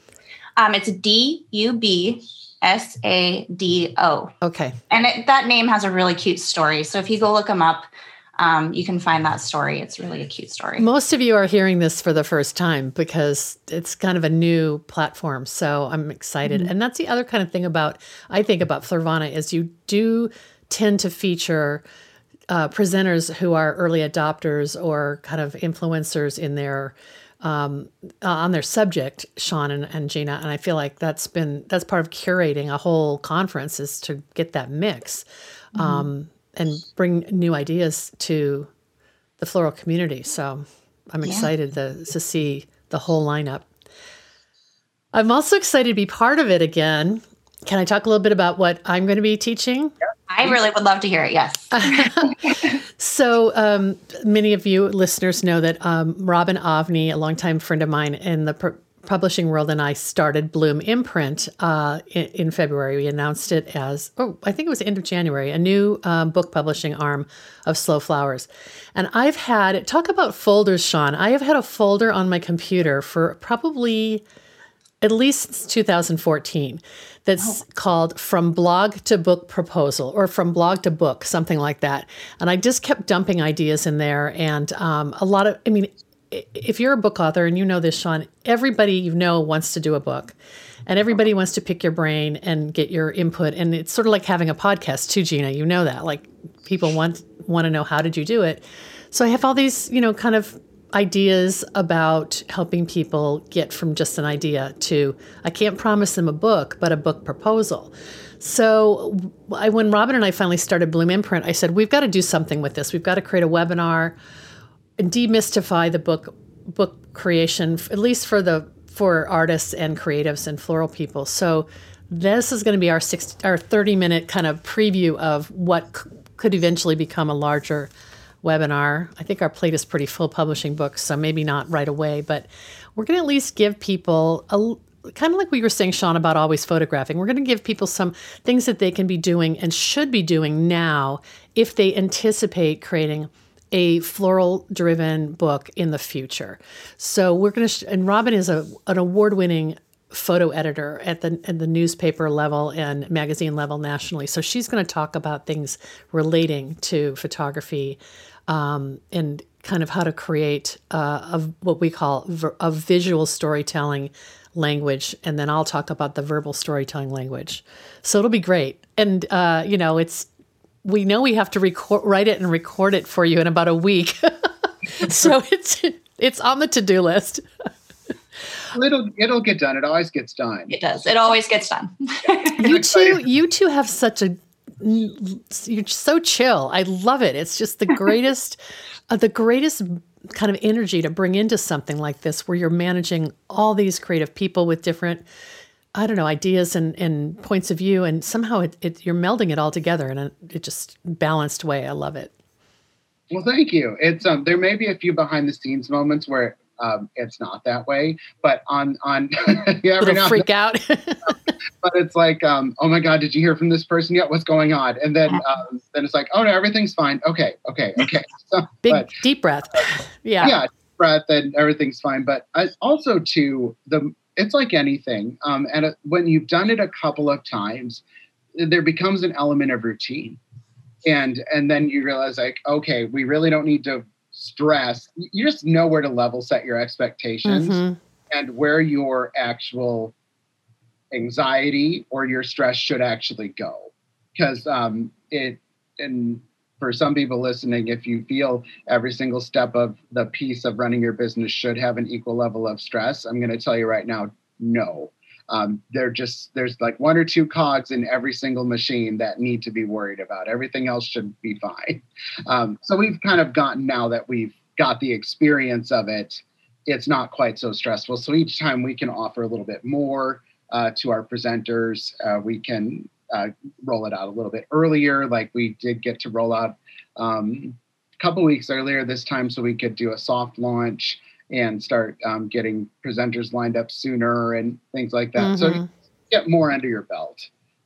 Um, it's D U B S A D O, Okay. and it, that name has a really cute story. So if you go look them up, um, you can find that story. It's really a cute story. Most of you are hearing this for the first time because it's kind of a new platform. So I'm excited. And that's the other kind of thing about, I think about Florvana is you do tend to feature uh, presenters who are early adopters or kind of influencers in their um, uh, on their subject, Sean and, and Gina, and I feel like that's been that's part of curating a whole conference is to get that mix mm-hmm. um, and bring new ideas to the floral community. So I'm excited yeah. to, to see the whole lineup. I'm also excited to be part of it again. Can I talk a little bit about what I'm going to be teaching? I really would love to hear it. Yes. so, um, many of you listeners know that um, Robin Avni, a longtime friend of mine in the pr- publishing world, and I started Bloom Imprint uh, in, in, February. We announced it as, oh, I think it was the end of January, a new um, book publishing arm of Slow Flowers. And I've had, talk about folders, Sean. I have had a folder on my computer for probably at least since 2014 that's oh. called From Blog to Book Proposal or From Blog to Book, something like that. And I just kept dumping ideas in there. And um, a lot of, I mean, if you're a book author and you know this, Sean, everybody you know wants to do a book and everybody wants to pick your brain and get your input. And it's sort of like having a podcast too, Gina. You know that. Like people want want to know how did you do it. So I have all these, you know, kind of ideas about helping people get from just an idea to I can't promise them a book, but a book proposal. So I, when Robin and I finally started Bloom Imprint, I said we've got to do something with this. We've got to create a webinar and demystify the book book creation, at least for the for artists and creatives and floral people. So this is going to be our 60, our 30 minute kind of preview of what c- could eventually become a larger webinar. I think our plate is pretty full publishing books, so maybe not right away, but we're going to at least give people a kind of like we were saying, Sean, about always photographing. We're going to give people some things that they can be doing and should be doing now if they anticipate creating a floral driven book in the future. So we're going to, sh- and Robin is a, an award winning photo editor at the at the newspaper level and magazine level nationally. So she's going to talk about things relating to photography um, and kind of how to create uh, a, what we call a visual storytelling language, and then I'll talk about the verbal storytelling language. So it'll be great, and uh, you know, it's we know we have to record, write it, and record it for you in about a week. so it's it's on the to do list. it'll it'll get done. It always gets done. It does. It always gets done. you two, you two have such a you're so chill. I love it. It's just the greatest, uh, the greatest kind of energy to bring into something like this, where you're managing all these creative people with different, I don't know, ideas and, and points of view, and somehow it, it you're melding it all together in a it just balanced way. I love it. Well, thank you. It's um, there may be a few behind the scenes moments where um, it's not that way. But on on yeah, every now freak out. but it's like, um, oh my god, did you hear from this person yet? What's going on? And then um, then it's like, oh no, everything's fine. Okay, okay, okay. So, Big but, deep breath. Yeah. Yeah, breath and everything's fine. But I, also to the it's like anything. Um, and it, when you've done it a couple of times, there becomes an element of routine and and then you realize like okay we really don't need to stress, you just know where to level set your expectations mm-hmm. and where your actual anxiety or your stress should actually go. Because um, it, and for some people listening, if you feel every single step of the piece of running your business should have an equal level of stress, I'm going to tell you right now, no um, they're just there's like one or two cogs in every single machine that need to be worried about. Everything else should be fine. Um, so we've kind of gotten now that we've got the experience of it it's not quite so stressful. So each time we can offer a little bit more uh, to our presenters uh, we can uh, roll it out a little bit earlier like we did get to roll out um, a couple weeks earlier this time so we could do a soft launch and start um, getting presenters lined up sooner and things like that. Mm-hmm. So get more under your belt,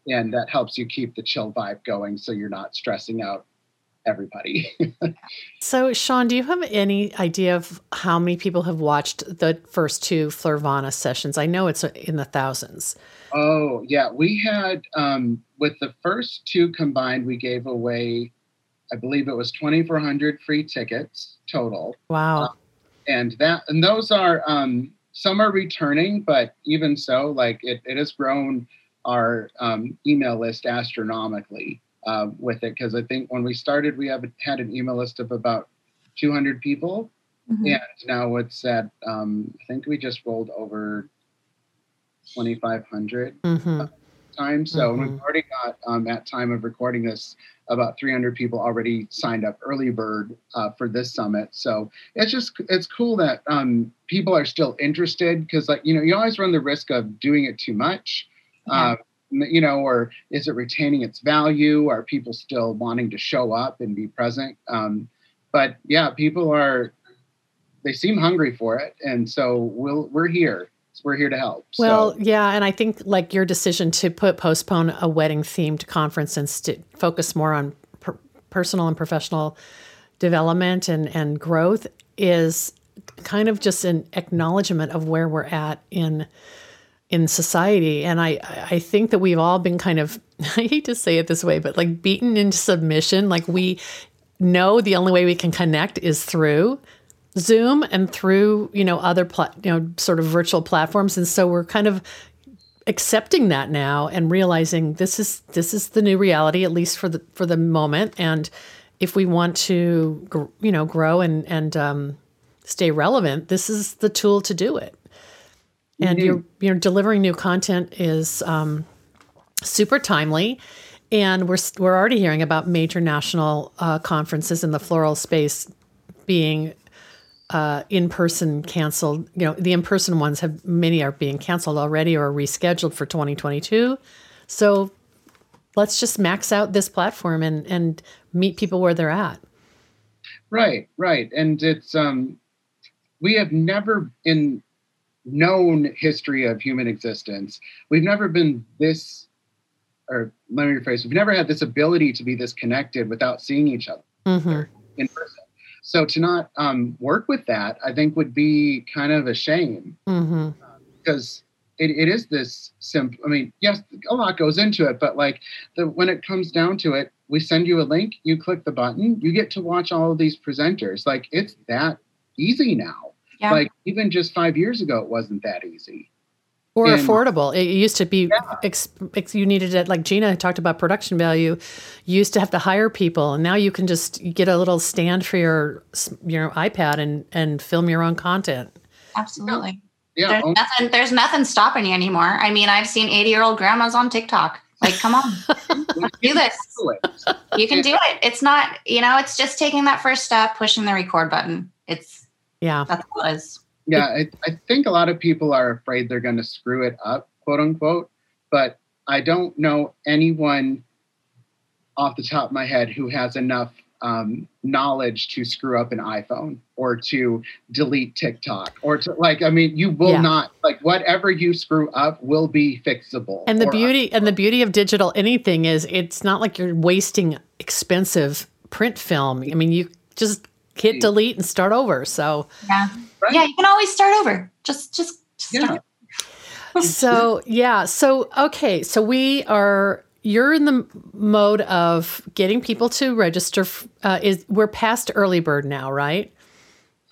and that helps you keep the chill vibe going, so you're not stressing out everybody. so, Sean, do you have any idea of how many people have watched the first two Florvana sessions? I know it's in the thousands. Oh, yeah. We had, um, with the first two combined, we gave away, I believe it was 2,400 free tickets total. Wow. Uh, and that and those are um, some are returning, but even so, like it, it has grown our um, email list astronomically uh, with it because I think when we started, we have had an email list of about 200 people, Mm-hmm. And now it's at, um, I think we just rolled over 2,500 mm-hmm. Times. So mm-hmm. we've already got, um, at time of recording this, about 300 people already signed up early bird uh, for this summit. So it's just, it's cool that um, people are still interested because like, you know, you always run the risk of doing it too much. Yeah. Uh, you know, or is it retaining its value? Are people still wanting to show up and be present? Um, but yeah, people are they seem hungry for it, and so we'll we're here. We're here to help. Well, so. yeah, and I think like your decision to put postpone a wedding themed conference and st- focus more on per- personal and professional development and and growth is kind of just an acknowledgement of where we're at in in society and i i think that we've all been kind of i hate to say it this way but like beaten into submission like we know the only way we can connect is through zoom and through you know other pla- you know sort of virtual platforms. And so we're kind of accepting that now and realizing this is this is the new reality at least for the for the moment. And if we want to you know grow and and um, stay relevant this is the tool to do it. And mm-hmm. you're you're delivering new content is um, super timely. And we're we're already hearing about major national uh, conferences in the floral space being uh, in person canceled. You know, the in person ones have many are being canceled already or rescheduled for 2022. So let's just max out this platform and and meet people where they're at. Right, right, and it's um, we have never in known history of human existence, we've never been this, or let me rephrase, we've never had this ability to be this connected without seeing each other mm-hmm. in person. So to not um, work with that, I think would be kind of a shame mm-hmm. because it, it is this simple. I mean, yes, a lot goes into it, but like the when it comes down to it, we send you a link, you click the button, you get to watch all of these presenters. Like it's that easy now. Yeah. Like even just five years ago, it wasn't that easy. Or and, affordable. It used to be, yeah. ex, ex, you needed it, like Gina talked about production value. You used to have to hire people, and now you can just get a little stand for your your iPad and, and film your own content. Absolutely. Yeah. There's, nothing, there's nothing stopping you anymore. I mean, I've seen 80 year old grandmas on TikTok. Like, come on, do this. You can do it. It's not, you know, it's just taking that first step, pushing the record button. It's yeah. That's what it was. Yeah, I, I think a lot of people are afraid they're going to screw it up, quote unquote. But I don't know anyone off the top of my head who has enough um, knowledge to screw up an iPhone or to delete TikTok or to like, I mean, you will yeah. not like whatever you screw up will be fixable. And the beauty and the beauty of digital anything is it's not like you're wasting expensive print film. I mean, you just hit delete and start over. So yeah, right. yeah, you can always start over. Just just, just yeah. so yeah, so okay, so we are. You're in the mode of getting people to register. Uh, is we're past early bird now, right?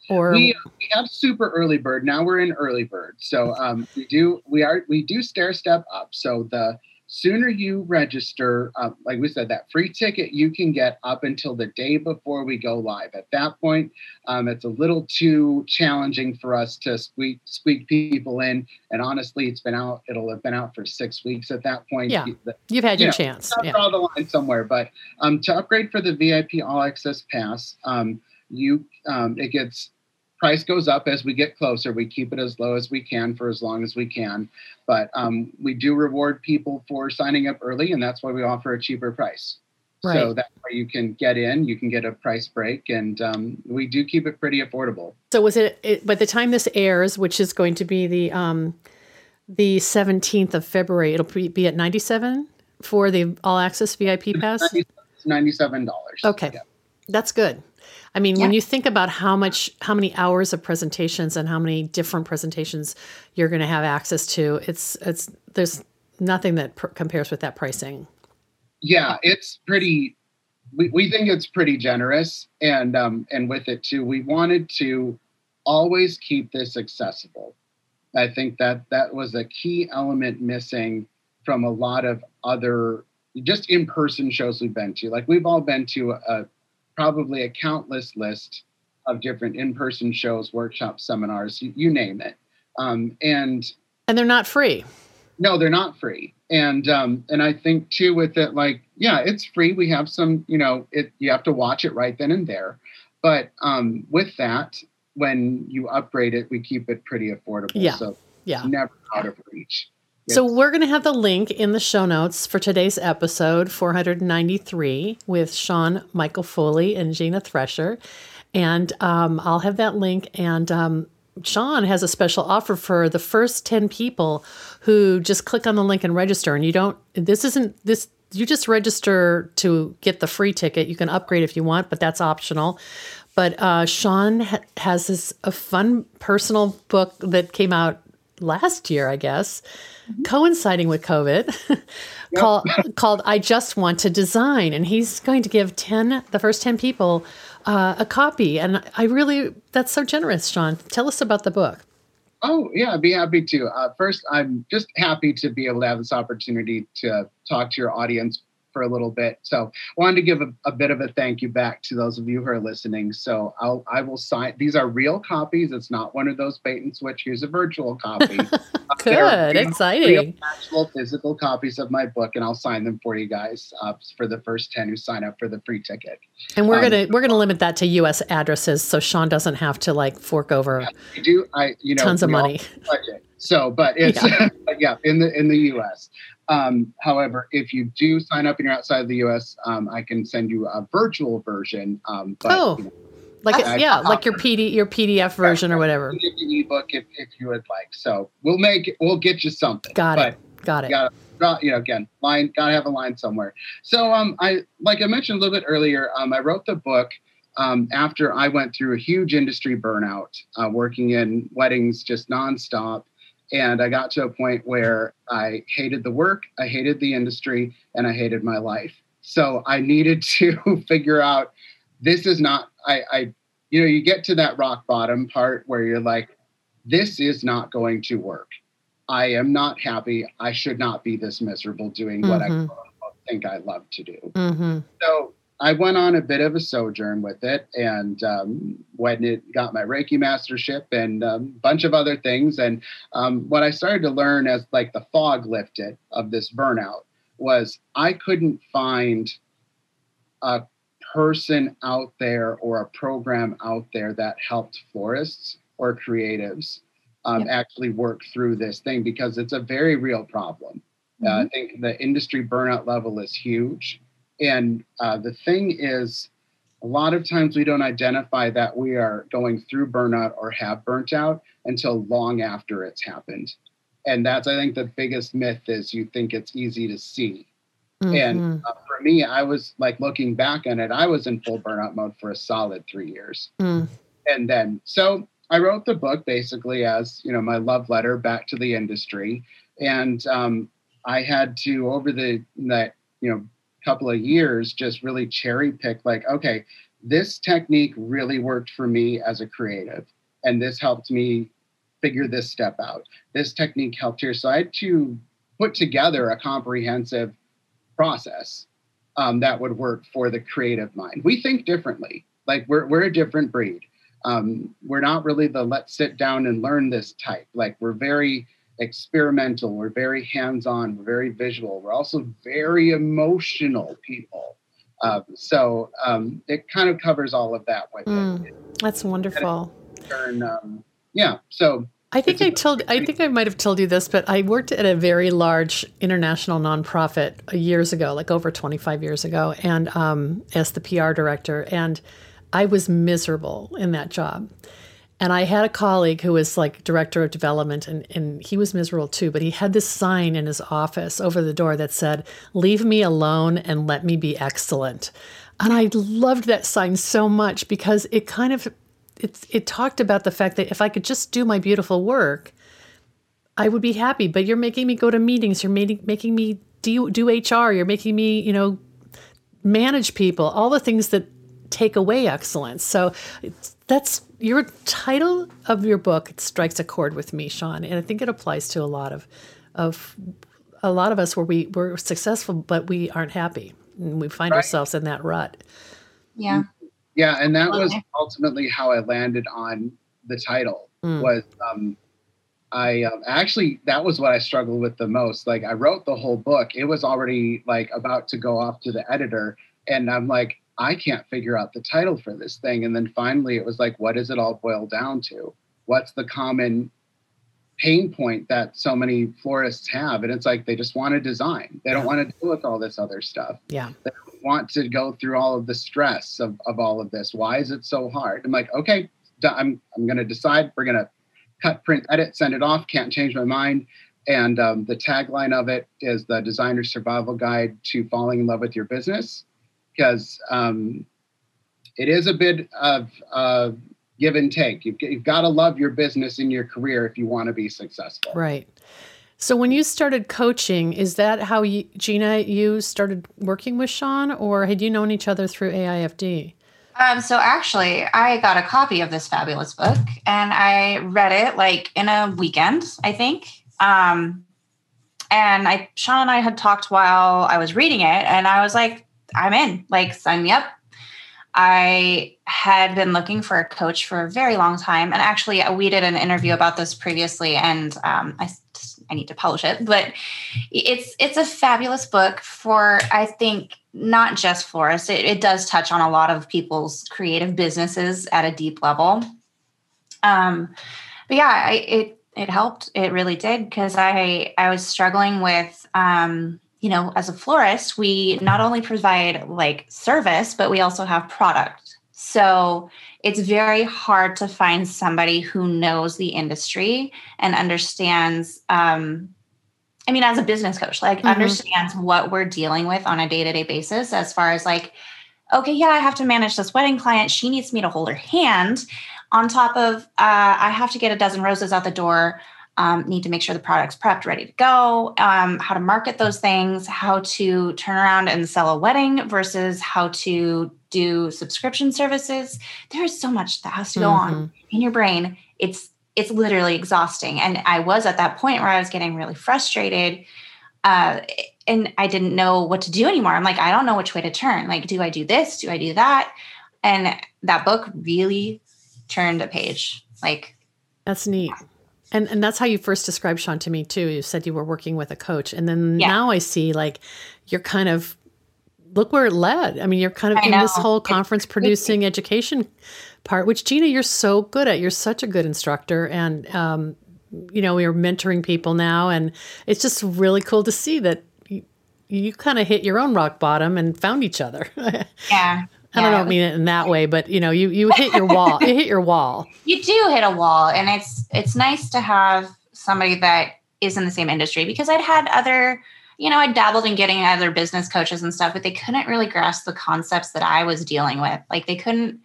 Or we, we have super early bird now. We're in early bird, so um, we do we are we do stair step up. So the sooner you register, uh, like we said, that free ticket you can get up until the day before we go live. At that point, um, it's a little too challenging for us to squeak, squeak people in. And honestly, it's been out, it'll have been out for six weeks at that point. Yeah. You've had you your know, chance. Yeah. Draw the line somewhere. But um, to upgrade for the VIP All Access Pass, um, you um, it gets price goes up as we get closer. We keep it as low as we can for as long as we can. But um, we do reward people for signing up early, and that's why we offer a cheaper price. Right. So that way you can get in, you can get a price break, and um, we do keep it pretty affordable. So was it, it, by the time this airs, which is going to be the um, the seventeenth of February, it'll be at ninety seven for the all access VIP pass. Ninety seven dollars. Okay, yeah. that's good. I mean, yeah. when you think about how much, how many hours of presentations and how many different presentations you're going to have access to, it's it's there's nothing that pr- compares with that pricing. Yeah, it's pretty. We, we think it's pretty generous, and um, and with it too, we wanted to always keep this accessible. I think that that was a key element missing from a lot of other just in-person shows we've been to. Like we've all been to a, probably a countless list of different in-person shows, workshops, seminars, you, you name it. Um, and and they're not free. No, they're not free. And um, and I think too with it, like, yeah, it's free. We have some, you know, it you have to watch it right then and there. But um, with that, when you upgrade it, we keep it pretty affordable. Yeah. So yeah. never out of reach. So we're going to have the link in the show notes for today's episode 493 with Sean Michael Foley and Gina Thresher. And um, I'll have that link. And um, Sean has a special offer for the first 10 people who just click on the link and register. And you don't, this isn't, this, you just register to get the free ticket. You can upgrade if you want, but that's optional. But uh, Sean ha- has this a fun personal book that came out last year, I guess, mm-hmm. coinciding with COVID, yep. called called "I Just Want to Design," and he's going to give ten the first ten people uh, a copy. And I really that's so generous, Sean. Tell us about the book. Oh yeah, I'd be happy to. Uh, first, I'm just happy to be able to have this opportunity to talk to your audience for a little bit. So I wanted to give a, a, bit of a thank you back to those of you who are listening. So I'll I will sign these are real copies. It's not one of those bait and switch. Here's a virtual copy. Good, real, exciting. Real actual physical copies of my book, and I'll sign them for you guys uh, for the first ten who sign up for the free ticket. And we're um, gonna we're gonna limit that to U.S. addresses, so Sean doesn't have to like fork over. Yeah, I do I you know tons of money. So, but it's yeah. yeah. in the in the U.S. Um, however, if you do sign up and you're outside of the U.S., um, I can send you a virtual version. Um, but, oh, you know, like yeah, like your PD your PDF version or whatever. The ebook if, if you would like. So we'll make it. We'll get you something. Got it. Got it. Gotta, you know, again, line gotta have a line somewhere. So um, I like I mentioned a little bit earlier. Um, I wrote the book. Um, after I went through a huge industry burnout, uh, working in weddings just nonstop, and I got to a point where I hated the work, I hated the industry, and I hated my life. So I needed to figure out this is not, I, I, you know, you get to that rock bottom part where you're like, this is not going to work. I am not happy. I should not be this miserable doing mm-hmm. what I mm-hmm. think I love to do. Mm-hmm. So I went on a bit of a sojourn with it, and um, when it got my Reiki mastership and a um, bunch of other things, and um, what I started to learn as like the fog lifted of this burnout was I couldn't find a person out there or a program out there that helped florists or creatives um, yep. actually work through this thing because it's a very real problem. Mm-hmm. Uh, I think the industry burnout level is huge and uh, the thing is, a lot of times we don't identify that we are going through burnout or have burnt out until long after it's happened. And that's, I think, the biggest myth is you think it's easy to see. Mm-hmm. And uh, for me, I was like looking back on it, I was in full burnout mode for a solid three years. Mm. And then, so I wrote the book basically as, you know, my love letter back to the industry. And um, I had to, over the, that, you know, couple of years just really cherry pick like okay this technique really worked for me as a creative and this helped me figure this step out. This technique helped here. So i had to put together a comprehensive process um, that would work for the creative mind. We think differently. Like we're, we're a different breed. Um, we're not really the let's sit down and learn this type. Like we're very experimental, we're very hands on, we're very visual, we're also very emotional people. Um, so um, it kind of covers all of that with mm, it. That's wonderful. Turn, um, yeah. So I think I told I think I might have told you this, but I worked at a very large international nonprofit years ago, like over 25 years ago, and um, as the PR director, and I was miserable in that job. And I had a colleague who was like director of development, and, and he was miserable too. But he had this sign in his office over the door that said, Leave me alone and let me be excellent. And I loved that sign so much because it kind of it, it talked about the fact that if I could just do my beautiful work, I would be happy. But you're making me go to meetings, you're making, making me do, do HR, you're making me, you know, manage people, all the things that take away excellence. So that's your title of your book it strikes a chord with me, Sean, and I think it applies to a lot of of a lot of us where we we're successful but we aren't happy and we find right. ourselves in that rut. Yeah. Yeah, and that was ultimately how I landed on the title. Mm. Was um, I um, actually that was what I struggled with the most. Like I wrote the whole book. It was already like about to go off to the editor, and I'm like, I can't figure out the title for this thing. And then finally, it was like, what does it all boil down to? What's the common pain point that so many florists have? And it's like they just want to design. They don't want to deal with all this other stuff. Yeah. They want to go through all of the stress of, of all of this. Why is it so hard? I'm like, okay, I'm I'm going to decide. We're going to cut, print, edit, send it off. Can't change my mind. And um, the tagline of it is the designer survival guide to falling in love with your business, because um, it is a bit of uh, give and take. You've, you've got to love your business and your career if you want to be successful. Right. So when you started coaching, is that how you, Gina, you started working with Sean, or had you known each other through AIFD? Um, so actually, I got a copy of this fabulous book and I read it like in a weekend, I think. Um, and I, Sean and I had talked while I was reading it, and I was like, I'm in, like, sign me up. I had been looking for a coach for a very long time, and actually, we did an interview about this previously, and um, I I need to publish it. But it's it's a fabulous book for I think not just florists. It, it does touch on a lot of people's creative businesses at a deep level. Um, but yeah, I, it it helped. It really did because I I was struggling with um, you know as a florist we not only provide like service but we also have product. So it's very hard to find somebody who knows the industry and understands um, i mean as a business coach like mm-hmm. understands what we're dealing with on a day-to-day basis as far as like okay yeah i have to manage this wedding client she needs me to hold her hand on top of uh, i have to get a dozen roses out the door um, need to make sure the product's prepped, ready to go, um, how to market those things, how to turn around and sell a wedding versus how to do subscription services. There's so much that has to go mm-hmm. on in your brain. It's it's literally exhausting. And I was at that point where I was getting really frustrated. Uh, and I didn't know what to do anymore. I'm like, I don't know which way to turn. Like, do I do this? Do I do that? And that book really turned a page. Like, that's neat. And and that's how you first described Sean to me too. You said you were working with a coach, and then yeah. now I see like you're kind of look where it led. I mean, you're kind of I in know. this whole conference producing education part, which Gina, you're so good at. You're such a good instructor, and um, you know, we are mentoring people now, and it's just really cool to see that you, you kind of hit your own rock bottom and found each other. yeah. I don't, don't mean it in that way, but you know, you you hit your wall. you hit your wall. You do hit a wall, and it's it's nice to have somebody that is in the same industry because I'd had other you know, I dabbled in getting other business coaches and stuff, but they couldn't really grasp the concepts that I was dealing with. Like they couldn't,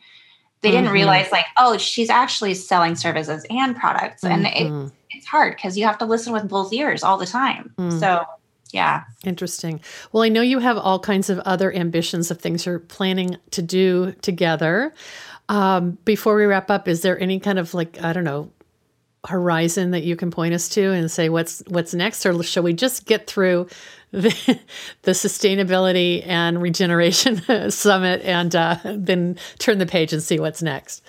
they didn't mm-hmm. realize like, oh, she's actually selling services and products. Mm-hmm. And it, mm-hmm. it's hard because you have to listen with both ears all the time. Mm. So yeah. Interesting. Well, I know you have all kinds of other ambitions of things you're planning to do together. Um, before we wrap up, is there any kind of like, I don't know, horizon that you can point us to and say what's what's next or shall we just get through the, the sustainability and regeneration summit and uh, then turn the page and see what's next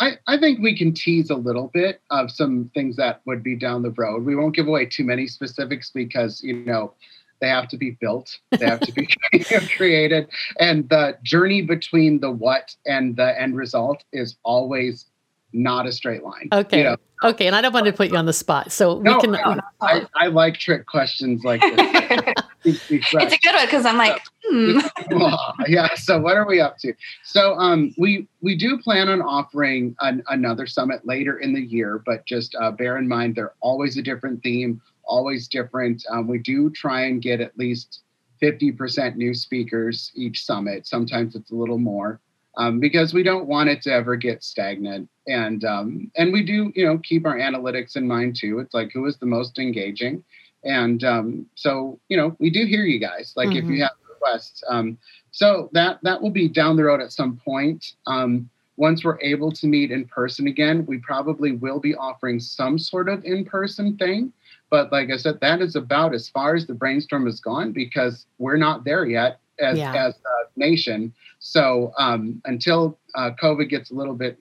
I, I think we can tease a little bit of some things that would be down the road we won't give away too many specifics because you know they have to be built they have to be created and the journey between the what and the end result is always not a straight line. Okay. You know? Okay. And I don't want to put you on the spot. So no, we can. No, I, I, like trick questions like this. It's a good one because I'm like, hmm. yeah. So what are we up to? So um, we we do plan on offering an, another summit later in the year, but just uh, bear in mind they're always a different theme, always different. Um, we do try and get at least 50% new speakers each summit. Sometimes it's a little more um, because we don't want it to ever get stagnant. And um, and we do, you know, keep our analytics in mind too. It's like who is the most engaging, and um, so you know, we do hear you guys. Like mm-hmm. if you mm-hmm. have requests, um, so that that will be down the road at some point. Um, once we're able to meet in person again, we probably will be offering some sort of in-person thing. But like I said, that is about as far as the brainstorm has gone because we're not there yet as, Yeah. as a nation. So um, until uh, COVID gets a little bit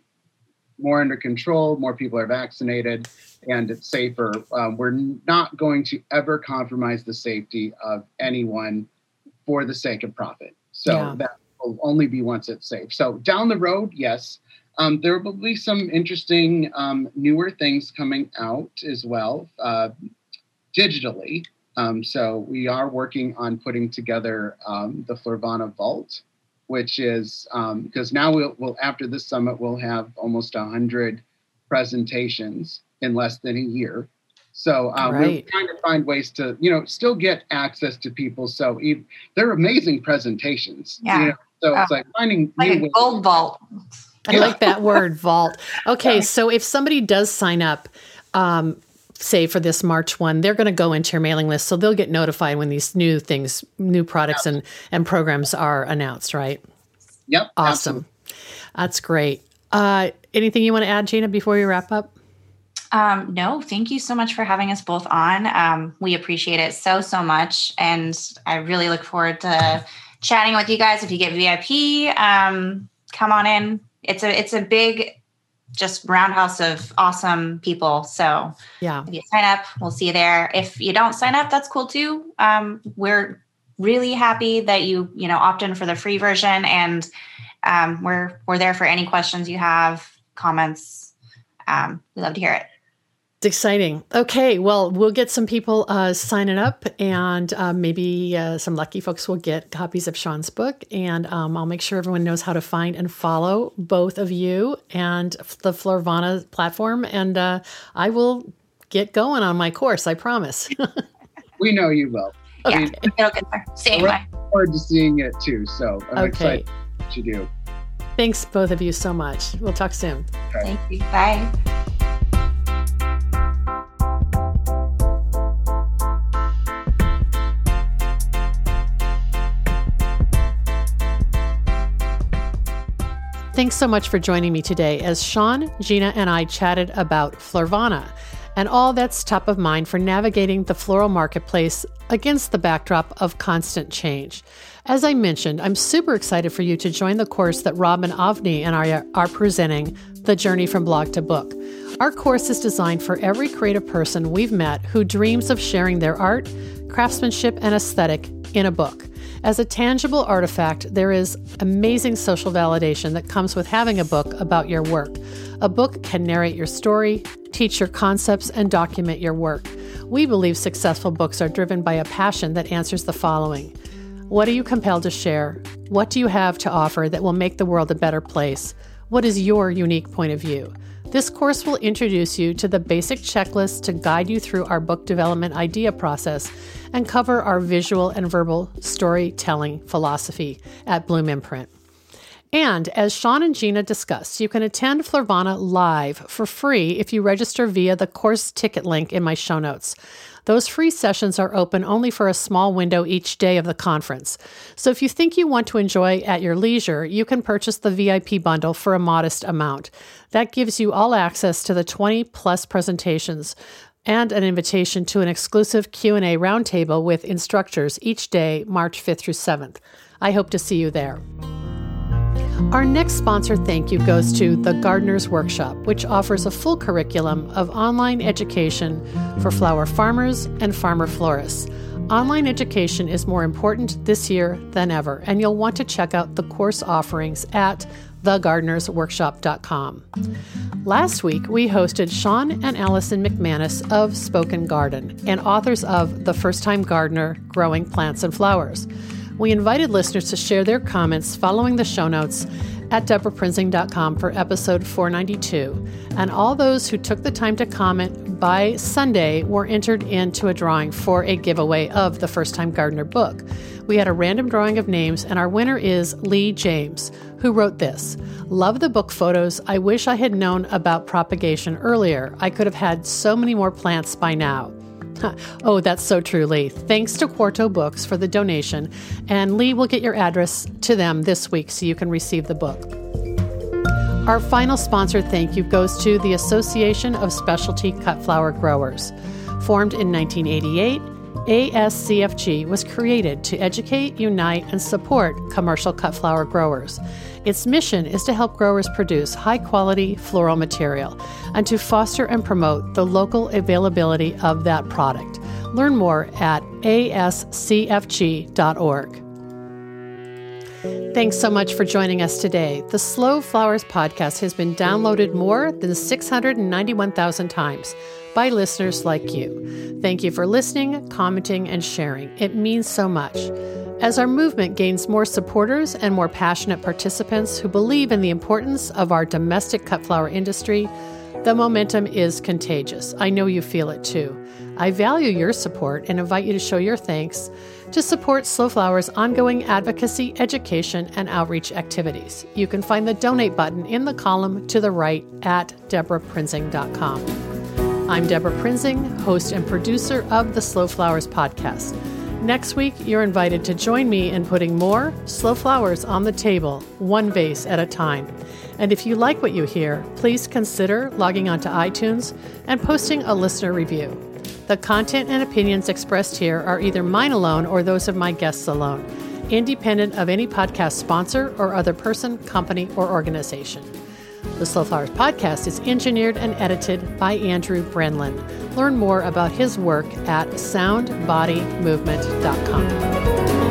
more under control, more people are vaccinated, and it's safer, um, we're not going to ever compromise the safety of anyone for the sake of profit. So Yeah. that will only be once it's safe. So down the road, yes, um, there will be some interesting um, newer things coming out as well uh, digitally. Um, so we are working on putting together um, the Florvana Vault, which is because now we'll, we'll after this summit we'll have almost a hundred presentations in less than a year. So um, we're trying to find ways to you know still get access to people. So e- they're amazing presentations. you Yeah. know? So it's Oh. like finding Like new a ways- gold vault. I like that word, vault. Okay, so if somebody does sign up, um, say for this March one, they're going to go into your mailing list, so they'll get notified when these new things, new products and and programs are announced. Right? Yep. Awesome. That's great. Uh, anything you want to add, Gina, before we wrap up? Um, no, thank you so much for having us both on. Um, we appreciate it so, so much. And I really look forward to chatting with you guys. If you get VIP, um, come on in. It's a it's a big just roundhouse of awesome people. So Yeah. if you sign up, we'll see you there. If you don't sign up, that's cool too. Um, we're really happy that you, you know, opt in for the free version and um, we're we're there for any questions you have, comments. Um, we love to hear it. It's exciting. Okay, well, we'll get some people uh, signing up, and uh, maybe uh, some lucky folks will get copies of Sean's book. And um, I'll make sure everyone knows how to find and follow both of you and the Florvana platform. And uh, I will get going on my course. I promise. We know you will. I Yeah, mean, it'll get there. Same We're- way. forward to seeing it too. So I'm okay. excited what you do. Thanks, both of you, so much. We'll talk soon. Thank you. Bye. Thanks so much for joining me today as Sean, Gina, and I chatted about Florvana and all that's top of mind for navigating the floral marketplace against the backdrop of constant change. As I mentioned, I'm super excited for you to join the course that Robin Avni and I are presenting, The Journey from Blog to Book. Our course is designed for every creative person we've met who dreams of sharing their art, craftsmanship, and aesthetic in a book. As a tangible artifact, there is amazing social validation that comes with having a book about your work. A book can narrate your story, teach your concepts, and document your work. We believe successful books are driven by a passion that answers the following What are you compelled to share? What do you have to offer that will make the world a better place? What is your unique point of view? This course will introduce you to the basic checklist to guide you through our book development idea process and cover our visual and verbal storytelling philosophy at Bloom Imprint. And as Sean and Gina discussed, you can attend Florvana live for free if you register via the course ticket link in my show notes. Those free sessions are open only for a small window each day of the conference. So if you think you want to enjoy at your leisure, you can purchase the VIP bundle for a modest amount. That gives you all access to the 20 plus presentations and an invitation to an exclusive Q&A roundtable with instructors each day, March 5th through 7th. I hope to see you there. Our next sponsor thank you goes to The Gardener's Workshop, which offers a full curriculum of online education for flower farmers and farmer florists. Online education is more important this year than ever, and you'll want to check out the course offerings at thegardenersworkshop.com. Last week, we hosted Sean and Allison McManus of Spoken Garden and authors of The First Time Gardener Growing Plants and Flowers. We invited listeners to share their comments following the show notes at debraprinzing.com for episode 492. And all those who took the time to comment by Sunday were entered into a drawing for a giveaway of the First Time Gardener book. We had a random drawing of names, and our winner is Lee James, who wrote this Love the book photos. I wish I had known about propagation earlier. I could have had so many more plants by now. Oh, that's so true, Lee. Thanks to Quarto Books for the donation, and Lee will get your address to them this week so you can receive the book. Our final sponsor thank you goes to the Association of Specialty Cut Flower Growers. Formed in 1988, ASCFG was created to educate, unite, and support commercial cut flower growers. Its mission is to help growers produce high quality floral material and to foster and promote the local availability of that product. Learn more at ascfg.org. Thanks so much for joining us today. The Slow Flowers podcast has been downloaded more than 691,000 times by listeners like you. Thank you for listening, commenting, and sharing. It means so much. As our movement gains more supporters and more passionate participants who believe in the importance of our domestic cut flower industry, the momentum is contagious. I know you feel it too. I value your support and invite you to show your thanks to support Slow Flowers' ongoing advocacy, education, and outreach activities. You can find the donate button in the column to the right at debraprinzing.com. I'm Debra Prinzing, host and producer of the Slow Flowers podcast. Next week, you're invited to join me in putting more slow flowers on the table, one vase at a time. And if you like what you hear, please consider logging onto iTunes and posting a listener review. The content and opinions expressed here are either mine alone or those of my guests alone, independent of any podcast sponsor or other person, company, or organization. The Slow Flowers podcast is engineered and edited by Andrew Brenlin. Learn more about his work at soundbodymovement.com.